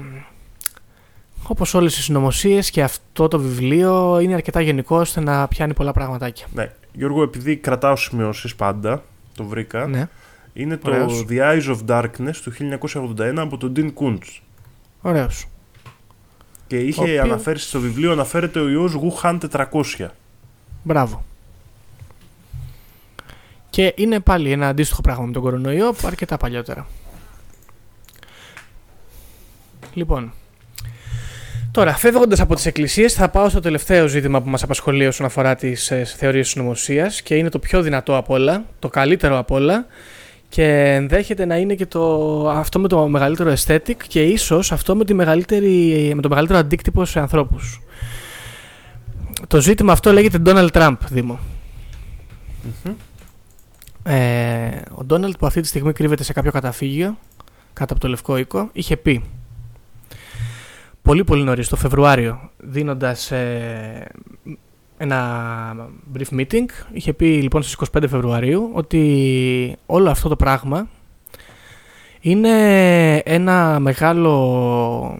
[SPEAKER 2] όπως όλες οι συνωμοσίες και αυτό το βιβλίο είναι αρκετά γενικό ώστε να πιάνει πολλά πραγματάκια.
[SPEAKER 3] Ναι, Γιώργο, επειδή κρατάω σημειώσεις πάντα, το βρήκα.
[SPEAKER 2] Ναι.
[SPEAKER 3] Είναι το The Eyes of Darkness του 1981 από τον Dean Kuntz.
[SPEAKER 2] Ωραίος.
[SPEAKER 3] Και είχε αναφέρει στο βιβλίο, αναφέρεται ο ιός Wuhan 400.
[SPEAKER 2] Μπράβο. Και είναι πάλι ένα αντίστοιχο πράγμα με τον κορονοϊό, αρκετά παλιότερα. Λοιπόν, Τώρα, φεύγοντας από τις εκκλησίες, θα πάω στο τελευταίο ζήτημα που μας απασχολεί όσον αφορά τις ε, θεωρίες συνωμοσία και είναι το πιο δυνατό από όλα, το καλύτερο από όλα και ενδέχεται να είναι και το, αυτό με το μεγαλύτερο aesthetic και ίσως αυτό με, τη μεγαλύτερη, με το μεγαλύτερο αντίκτυπο σε ανθρώπους. Το ζήτημα αυτό λέγεται Donald Trump, Δήμο. Ε, ο Donald που αυτή τη στιγμή κρύβεται σε κάποιο καταφύγιο κάτω από το Λευκό Οίκο είχε πει πολύ πολύ νωρίς το Φεβρουάριο δίνοντας ε, ένα brief meeting. Είχε πει λοιπόν στις 25 Φεβρουαρίου ότι όλο αυτό το πράγμα Είναι ένα μεγάλο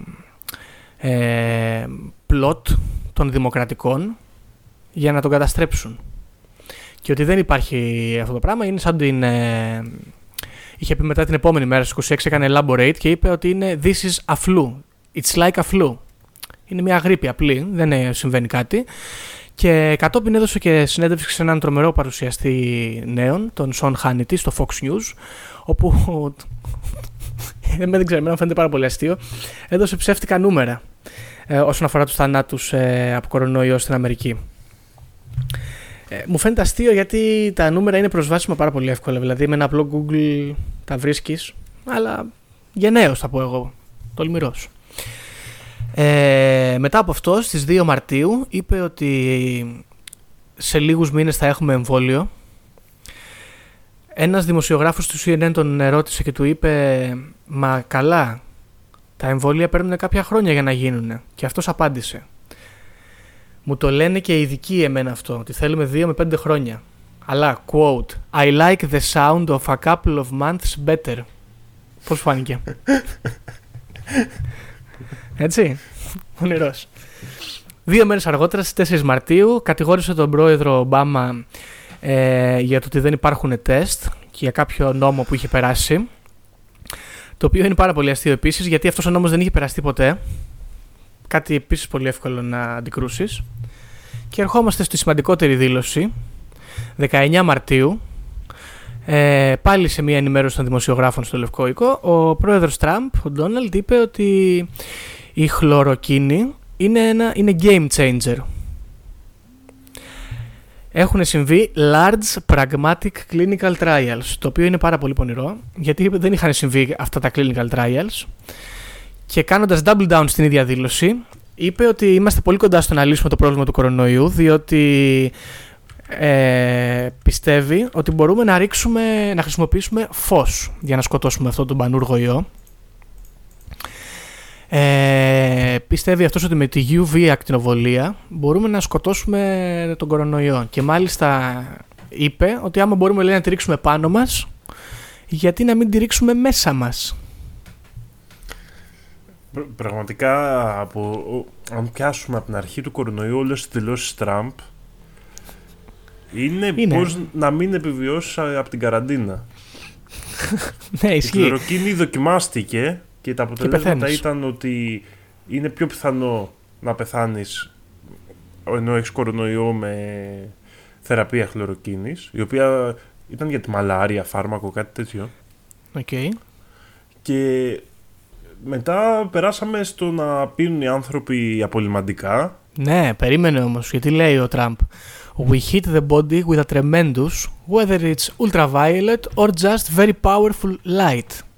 [SPEAKER 2] ε, πλότ των δημοκρατικών για να τον καταστρέψουν. Και ότι δεν υπάρχει αυτό το πράγμα είναι σαν την... Ε, είχε πει μετά την επόμενη μέρα στις 26 έκανε elaborate και είπε ότι είναι this is a flu. It's like a flu. Είναι μια γρήπη απλή, δεν συμβαίνει κάτι. Και κατόπιν έδωσε και συνέντευξη σε έναν τρομερό παρουσιαστή νέων, τον Σον Χάνιτι, στο Fox News, όπου. δεν ξέρω, εμένα φαίνεται πάρα πολύ αστείο. Έδωσε ψεύτικα νούμερα ε, όσον αφορά τους θανάτους ε, από κορονοϊό στην Αμερική. Ε, μου φαίνεται αστείο γιατί τα νούμερα είναι προσβάσιμα πάρα πολύ εύκολα. Δηλαδή με ένα απλό Google τα βρίσκεις, αλλά γενναίος θα πω εγώ. Τολμηρός. Ε, μετά από αυτό, στις 2 Μαρτίου, είπε ότι σε λίγους μήνες θα έχουμε εμβόλιο. Ένας δημοσιογράφος του CNN τον ερώτησε και του είπε «Μα καλά, τα εμβόλια παίρνουν κάποια χρόνια για να γίνουν». Και αυτός απάντησε «Μου το λένε και οι ειδικοί εμένα αυτό, ότι θέλουμε 2 με 5 χρόνια». Αλλά, quote, I like the sound of a couple of months better. Πώς φάνηκε. Έτσι. Ονειρό. Δύο μέρες αργότερα, στις 4 Μαρτίου, κατηγόρησε τον πρόεδρο Ομπάμα ε, για το ότι δεν υπάρχουν τεστ και για κάποιο νόμο που είχε περάσει. Το οποίο είναι πάρα πολύ αστείο επίσης, γιατί αυτός ο νόμος δεν είχε περαστεί ποτέ. Κάτι επίσης πολύ εύκολο να αντικρούσεις. Και ερχόμαστε στη σημαντικότερη δήλωση, 19 Μαρτίου, ε, πάλι σε μια ενημέρωση των δημοσιογράφων στο Λευκό Οίκο, ο πρόεδρος Τραμπ, ο Ντόναλντ, είπε ότι η χλωροκίνη είναι, ένα, είναι game changer. Έχουν συμβεί large pragmatic clinical trials, το οποίο είναι πάρα πολύ πονηρό, γιατί δεν είχαν συμβεί αυτά τα clinical trials. Και κάνοντας double down στην ίδια δήλωση, είπε ότι είμαστε πολύ κοντά στο να λύσουμε το πρόβλημα του κορονοϊού, διότι ε, πιστεύει ότι μπορούμε να ρίξουμε, να χρησιμοποιήσουμε φως για να σκοτώσουμε αυτό τον πανούργο ιό. Ε, πιστεύει αυτός ότι με τη UV ακτινοβολία μπορούμε να σκοτώσουμε τον κορονοϊό και μάλιστα είπε ότι άμα μπορούμε λέει, να τη ρίξουμε πάνω μας γιατί να μην τη ρίξουμε μέσα μας.
[SPEAKER 3] Πραγματικά από, αν πιάσουμε από την αρχή του κορονοϊού όλες τις δηλώσεις Τραμπ είναι, είναι. πώς να μην επιβιώσει από την καραντίνα.
[SPEAKER 2] ναι, ισχύει.
[SPEAKER 3] Η χλωροκίνη δοκιμάστηκε και τα αποτελέσματα ήταν ότι είναι πιο πιθανό να πεθάνεις ενώ έχεις κορονοϊό με θεραπεία χλωροκίνης, η οποία ήταν για τη μαλάρια, φάρμακο, κάτι τέτοιο.
[SPEAKER 2] Okay.
[SPEAKER 3] Και μετά περάσαμε στο να πίνουν οι άνθρωποι απολυμαντικά.
[SPEAKER 2] Ναι, περίμενε όμως, γιατί λέει ο Τραμπ. We hit the body with a tremendous, whether it's ultraviolet or just very powerful light.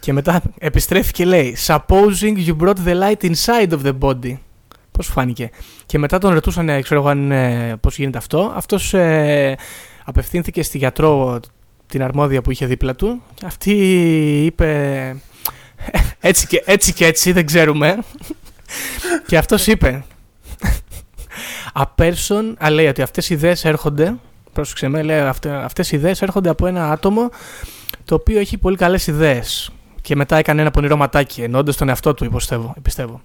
[SPEAKER 2] Και μετά επιστρέφει και λέει Supposing you brought the light inside of the body. Πώς φάνηκε. Και μετά τον ρωτούσαν, ξέρω εγώ αν πώς γίνεται αυτό. Αυτός ε, απευθύνθηκε στη γιατρό την αρμόδια που είχε δίπλα του. Και αυτή είπε έτσι και έτσι, και έτσι δεν ξέρουμε. και αυτός είπε A person, α, λέει ότι αυτές οι ιδέες έρχονται, πρόσεξε με, λέει αυτές οι ιδέες έρχονται από ένα άτομο το οποίο έχει πολύ καλές ιδέες και μετά έκανε ένα πονηρό ματάκι εννοώντας τον εαυτό του πιστεύω. πιστεύω.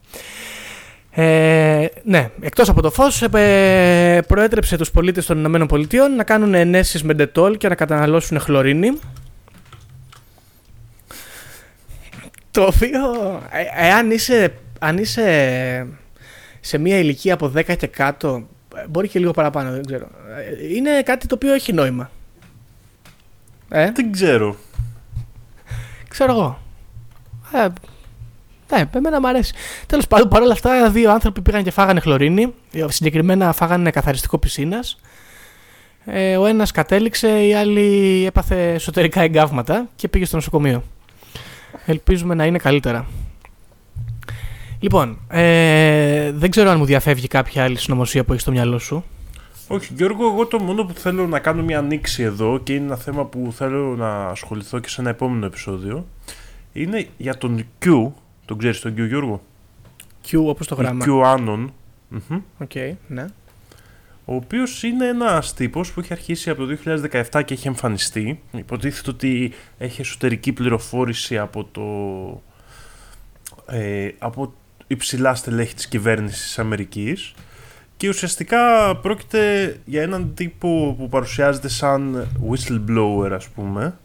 [SPEAKER 2] Ε, ναι, εκτός από το φως ε, προέτρεψε τους πολίτες των Ηνωμένων Πολιτειών να κάνουν ενέσεις με ντετόλ και να καταναλώσουν χλωρίνη το οποίο ε, εάν είσαι, αν είσαι σε μια ηλικία από 10 και κάτω μπορεί και λίγο παραπάνω δεν ξέρω είναι κάτι το οποίο έχει νόημα
[SPEAKER 3] ε; Δεν ξέρω
[SPEAKER 2] Ξέρω εγώ ε, ναι, εμένα μου αρέσει. Τέλος πάντων, παρόλα αυτά, δύο άνθρωποι πήγαν και φάγανε χλωρίνη. Συγκεκριμένα φάγανε καθαριστικό πισίνας. Ε, ο ένας κατέληξε, η άλλη έπαθε εσωτερικά εγκάβματα και πήγε στο νοσοκομείο. Ελπίζουμε να είναι καλύτερα. Λοιπόν, ε, δεν ξέρω αν μου διαφεύγει κάποια άλλη συνωμοσία που έχεις στο μυαλό σου.
[SPEAKER 3] Όχι, Γιώργο, εγώ το μόνο που θέλω να κάνω μια νύξη εδώ και είναι ένα θέμα που θέλω να ασχοληθώ και σε ένα επόμενο επεισόδιο είναι για τον Q. Τον ξέρεις τον Q, Γιώργο;
[SPEAKER 2] Q όπως το γράμμα.
[SPEAKER 3] QAnon.
[SPEAKER 2] OK, okay, ναι.
[SPEAKER 3] ο οποίος είναι ένας τύπος που έχει αρχίσει από το 2017 και έχει εμφανιστεί. Υποτίθεται ότι έχει εσωτερική πληροφόρηση από το... Ε, από υψηλά στελέχη της κυβέρνησης της Αμερικής και ουσιαστικά πρόκειται για έναν τύπο που παρουσιάζεται σαν whistleblower ας πούμε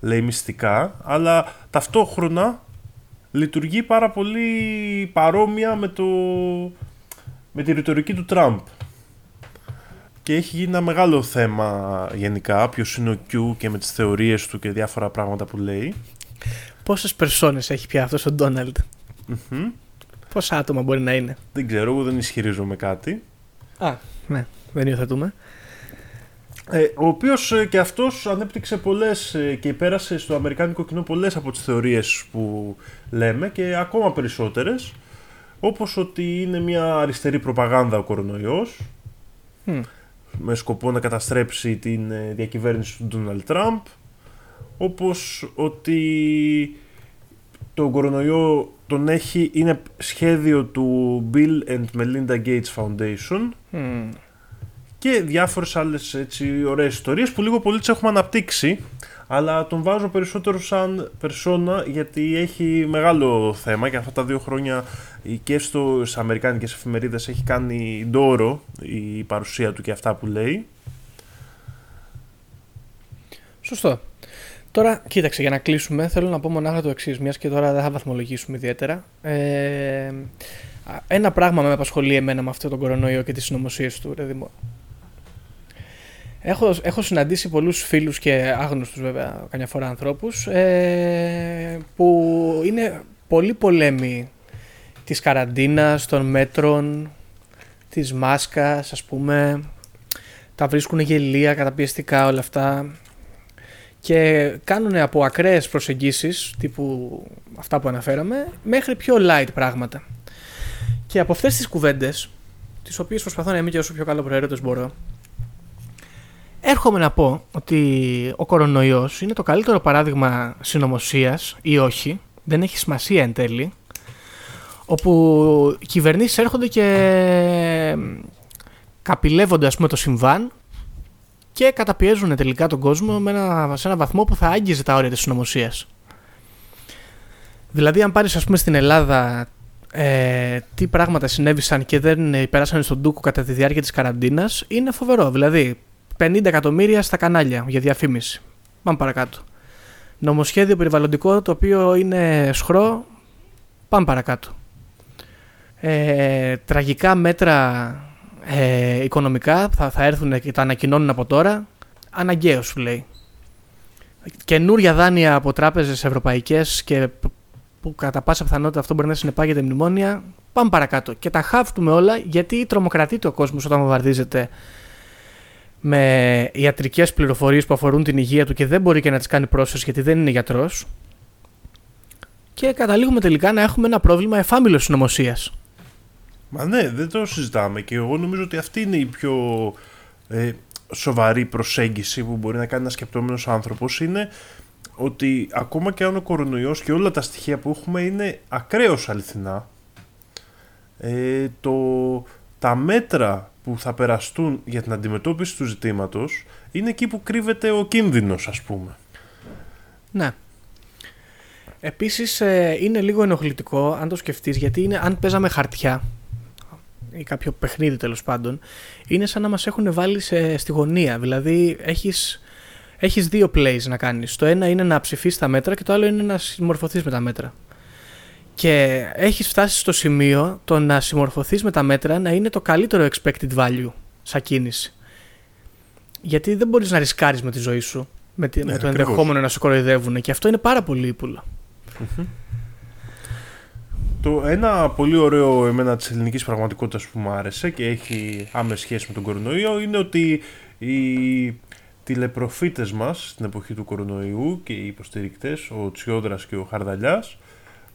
[SPEAKER 3] λέει μυστικά αλλά ταυτόχρονα λειτουργεί πάρα πολύ παρόμοια με, το, με τη ρητορική του Τραμπ και έχει γίνει ένα μεγάλο θέμα γενικά ποιος είναι ο Q και με τις θεωρίες του και διάφορα πράγματα που λέει
[SPEAKER 2] Πόσες περσόνες έχει πια αυτός ο ντοναλντ Πόσα άτομα μπορεί να είναι;
[SPEAKER 3] Δεν ξέρω, εγώ δεν ισχυρίζομαι κάτι.
[SPEAKER 2] Α, ναι, δεν υιοθετούμε.
[SPEAKER 3] Ε, ο οποίος ε, και αυτός ανέπτυξε πολλές ε, και πέρασε στο αμερικάνικο κοινό πολλές από τις θεωρίες που λέμε και ακόμα περισσότερες. Όπως ότι είναι μια αριστερή προπαγάνδα ο κορονοϊός με σκοπό να καταστρέψει την ε, διακυβέρνηση του Ντόναλτ Τραμπ όπως ότι το κορονοϊό τον έχει, είναι σχέδιο του Bill and Melinda Gates Foundation και διάφορες άλλες έτσι ωραίες ιστορίες που λίγο πολύ τις έχουμε αναπτύξει αλλά τον βάζω περισσότερο σαν περσόνα γιατί έχει μεγάλο θέμα και αυτά τα δύο χρόνια και στις αμερικάνικες εφημερίδες έχει κάνει ντόρο η παρουσία του και αυτά που λέει.
[SPEAKER 2] Σωστό. Τώρα, κοίταξε, για να κλείσουμε, θέλω να πω μονάχα το εξής, μιας και τώρα δεν θα βαθμολογήσουμε ιδιαίτερα. Ε, ένα πράγμα με απασχολεί εμένα με αυτό τον κορονοϊό και τις συνωμοσίες του, ρε Δημό. Έχω, έχω συναντήσει πολλούς φίλους και άγνωστους, βέβαια, καμιά φορά ανθρώπους ε, που είναι πολύ πολέμοι της καραντίνας, των μέτρων, της μάσκας, ας πούμε. Τα βρίσκουν γελία, καταπιεστικά όλα αυτά και κάνουν από ακραίες προσεγγίσεις τύπου αυτά που αναφέραμε μέχρι πιο light πράγματα. Και από αυτές τις κουβέντες, τις οποίες προσπαθώ να είμαι και όσο πιο καλό προαίρετος μπορώ, έρχομαι να πω ότι ο κορονοϊός είναι το καλύτερο παράδειγμα συνωμοσίας ή όχι, δεν έχει σημασία εν τέλει, όπου οι κυβερνήσεις έρχονται και καπηλεύονται ας πούμε το συμβάν και καταπιέζουν τελικά τον κόσμο με ένα, σε ένα βαθμό που θα άγγιζε τα όρια της συνωμοσίας. Δηλαδή αν πάρεις ας πούμε στην Ελλάδα ε, τι πράγματα συνέβησαν και δεν περάσανε στον Τούκο κατά τη διάρκεια της καραντίνας είναι φοβερό. Δηλαδή 50 εκατομμύρια στα κανάλια για διαφήμιση. Πάμε παρακάτω. Νομοσχέδιο περιβαλλοντικό το οποίο είναι σχρό. Πάμε παρακάτω. Ε, τραγικά μέτρα ε, οικονομικά θα, θα έρθουν και τα ανακοινώνουν από τώρα. Αναγκαίος σου λέει. Καινούρια δάνεια από τράπεζες ευρωπαϊκές και που κατά πάσα πιθανότητα αυτό μπορεί να συνεπάγεται μνημόνια. Πάμε παρακάτω. Και τα χάφτουμε όλα γιατί τρομοκρατείται ο κόσμος όταν βομβαρδίζεται με ιατρικές πληροφορίες που αφορούν την υγεία του και δεν μπορεί και να τις κάνει πρόσθεση γιατί δεν είναι γιατρός. Και καταλήγουμε τελικά να έχουμε ένα πρόβλημα εφάμιλος συνωμοσίας.
[SPEAKER 3] Μα ναι, δεν το συζητάμε και εγώ νομίζω ότι αυτή είναι η πιο ε, σοβαρή προσέγγιση που μπορεί να κάνει ένας σκεπτόμενος άνθρωπος είναι ότι ακόμα και αν ο κορονοϊός και όλα τα στοιχεία που έχουμε είναι ακραίως αληθινά ε, το, τα μέτρα που θα περαστούν για την αντιμετώπιση του ζητήματος είναι εκεί που κρύβεται ο κίνδυνος ας πούμε.
[SPEAKER 2] Ναι. Επίσης ε, είναι λίγο ενοχλητικό αν το σκεφτείς γιατί είναι αν παίζαμε χαρτιά ή κάποιο παιχνίδι τέλος πάντων, είναι σαν να μας έχουν βάλει σε, στη γωνία. Δηλαδή, έχεις έχεις δύο plays να κάνεις. Το ένα είναι να ψηφίσεις τα μέτρα και το άλλο είναι να συμμορφωθείς με τα μέτρα. Και έχεις φτάσει στο σημείο το να συμμορφωθείς με τα μέτρα να είναι το καλύτερο expected value σαν κίνηση. Γιατί δεν μπορείς να ρισκάρεις με τη ζωή σου με, ναι, με το ενδεχόμενο να σε κοροϊδεύουν και αυτό είναι πάρα πολύ
[SPEAKER 3] το ένα πολύ ωραίο εμένα της ελληνικής πραγματικότητας που μου άρεσε και έχει άμεση σχέση με τον κορονοϊό είναι ότι οι τηλεπροφήτες μας στην εποχή του κορονοϊού και οι υποστηρικτές, ο Τσιόδρας και ο Χαρδαλιάς,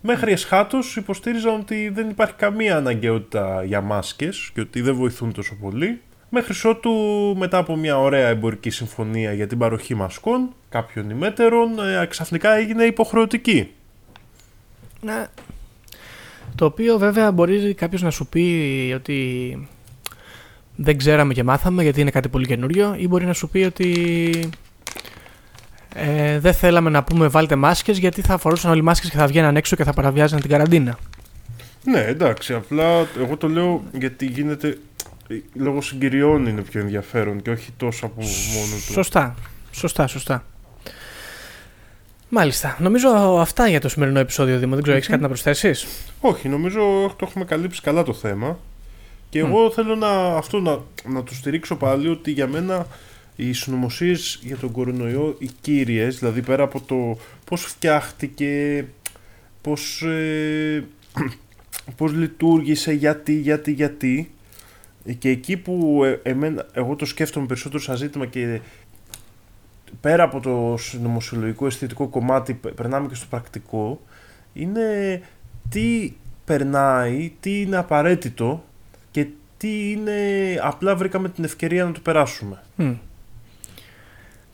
[SPEAKER 3] μέχρι εσχάτως υποστήριζαν ότι δεν υπάρχει καμία αναγκαιότητα για μάσκες και ότι δεν βοηθούν τόσο πολύ. Μέχρι ότου μετά από μια ωραία εμπορική συμφωνία για την παροχή μασκών, κάποιων ημέτερων, ε, ξαφνικά έγινε υποχρεωτική.
[SPEAKER 2] Ναι, το οποίο βέβαια μπορεί κάποιος να σου πει ότι δεν ξέραμε και μάθαμε γιατί είναι κάτι πολύ καινούριο ή μπορεί να σου πει ότι ε, δεν θέλαμε να πούμε βάλτε μάσκες γιατί θα φορούσαν όλοι μάσκες και θα βγαίναν έξω και θα παραβιάζαν την καραντίνα.
[SPEAKER 3] Ναι, εντάξει, απλά εγώ το λέω γιατί γίνεται λόγω συγκυριών είναι πιο ενδιαφέρον και όχι τόσο από μόνο του.
[SPEAKER 2] Σωστά, σωστά, σωστά. Μάλιστα. Νομίζω αυτά για το σημερινό επεισόδιο, Δήμο. Δεν ξέρω, έχεις κάτι να προσθέσεις;
[SPEAKER 3] Όχι, νομίζω το έχουμε καλύψει καλά το θέμα. Και εγώ θέλω να, αυτό να, να το στηρίξω πάλι ότι για μένα οι συνωμοσίες για τον κορονοϊό, οι κύριες, δηλαδή πέρα από το πώς φτιάχτηκε, πώς ε, πώς λειτουργήσε, γιατί, γιατί, γιατί. Και εκεί που ε, εμένα, εγώ το σκέφτομαι περισσότερο σαν ζήτημα και πέρα από το νομοσιολογικό αισθητικό κομμάτι περνάμε και στο πρακτικό είναι τι περνάει, τι είναι απαραίτητο και τι είναι απλά βρήκαμε την ευκαιρία να το περάσουμε. Mm.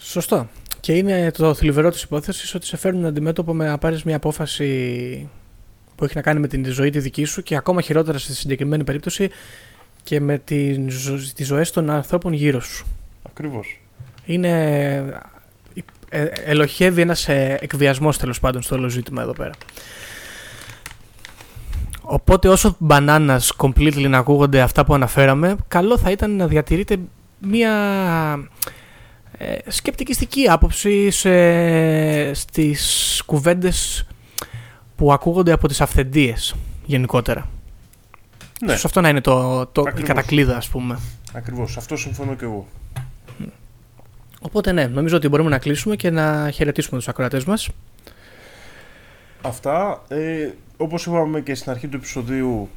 [SPEAKER 2] Σωστό. Και είναι το θλιβερό της υπόθεσης ότι σε φέρνουν αντιμέτωπο με να πάρεις μια απόφαση που έχει να κάνει με την ζωή τη δική σου και ακόμα χειρότερα στη συγκεκριμένη περίπτωση και με τις, τις ζωές των ανθρώπων γύρω σου.
[SPEAKER 3] Ακριβώς
[SPEAKER 2] είναι ε, ελοχεύει ένας ε, εκβιασμός τέλος πάντων στο όλο ζήτημα εδώ πέρα. Οπότε όσο μπανάνας completely να ακούγονται αυτά που αναφέραμε, καλό θα ήταν να διατηρείτε μία ε, σκεπτικιστική άποψη σε, στις κουβέντες που ακούγονται από τις αυθεντίες γενικότερα. Ναι. αυτό να είναι το, το, η κατακλείδα ας πούμε.
[SPEAKER 3] Ακριβώς, αυτό συμφωνώ και εγώ.
[SPEAKER 2] Οπότε ναι, νομίζω ότι μπορούμε να κλείσουμε και να χαιρετήσουμε τους ακροατές μας.
[SPEAKER 3] Αυτά, ε, όπως είπαμε και στην αρχή του επεισοδίου,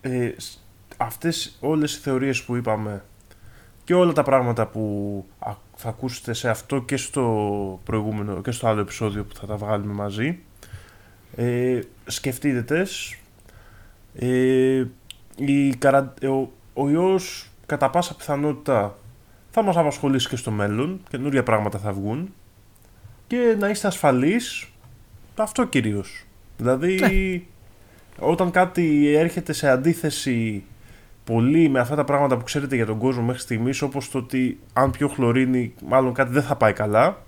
[SPEAKER 3] ε, αυτές όλες οι θεωρίες που είπαμε και όλα τα πράγματα που θα ακούσετε σε αυτό και στο προηγούμενο και στο άλλο επεισόδιο που θα τα βγάλουμε μαζί, ε, σκεφτείτε τες. Ε, η, ο, ο ιός κατά πάσα πιθανότητα θα μας απασχολήσει και στο μέλλον, καινούργια πράγματα θα βγουν και να είστε ασφαλείς, αυτό κυρίως. Δηλαδή, ναι. όταν κάτι έρχεται σε αντίθεση πολύ με αυτά τα πράγματα που ξέρετε για τον κόσμο μέχρι στιγμής, όπως το ότι αν πιω χλωρίνη μάλλον κάτι δεν θα πάει καλά,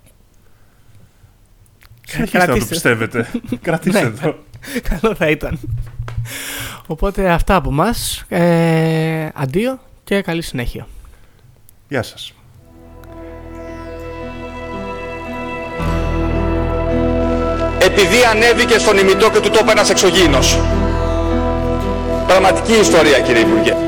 [SPEAKER 3] Συνεχίστε να το πιστεύετε. Κρατήστε ναι. το.
[SPEAKER 2] Καλό θα ήταν. Οπότε αυτά από μας. Ε, αντίο και καλή συνέχεια.
[SPEAKER 3] Γεια σας.
[SPEAKER 1] Επειδή ανέβηκε στον ημιτό και του τόπου ένας εξωγήινος. Πραγματική ιστορία κύριε Υπουργέ.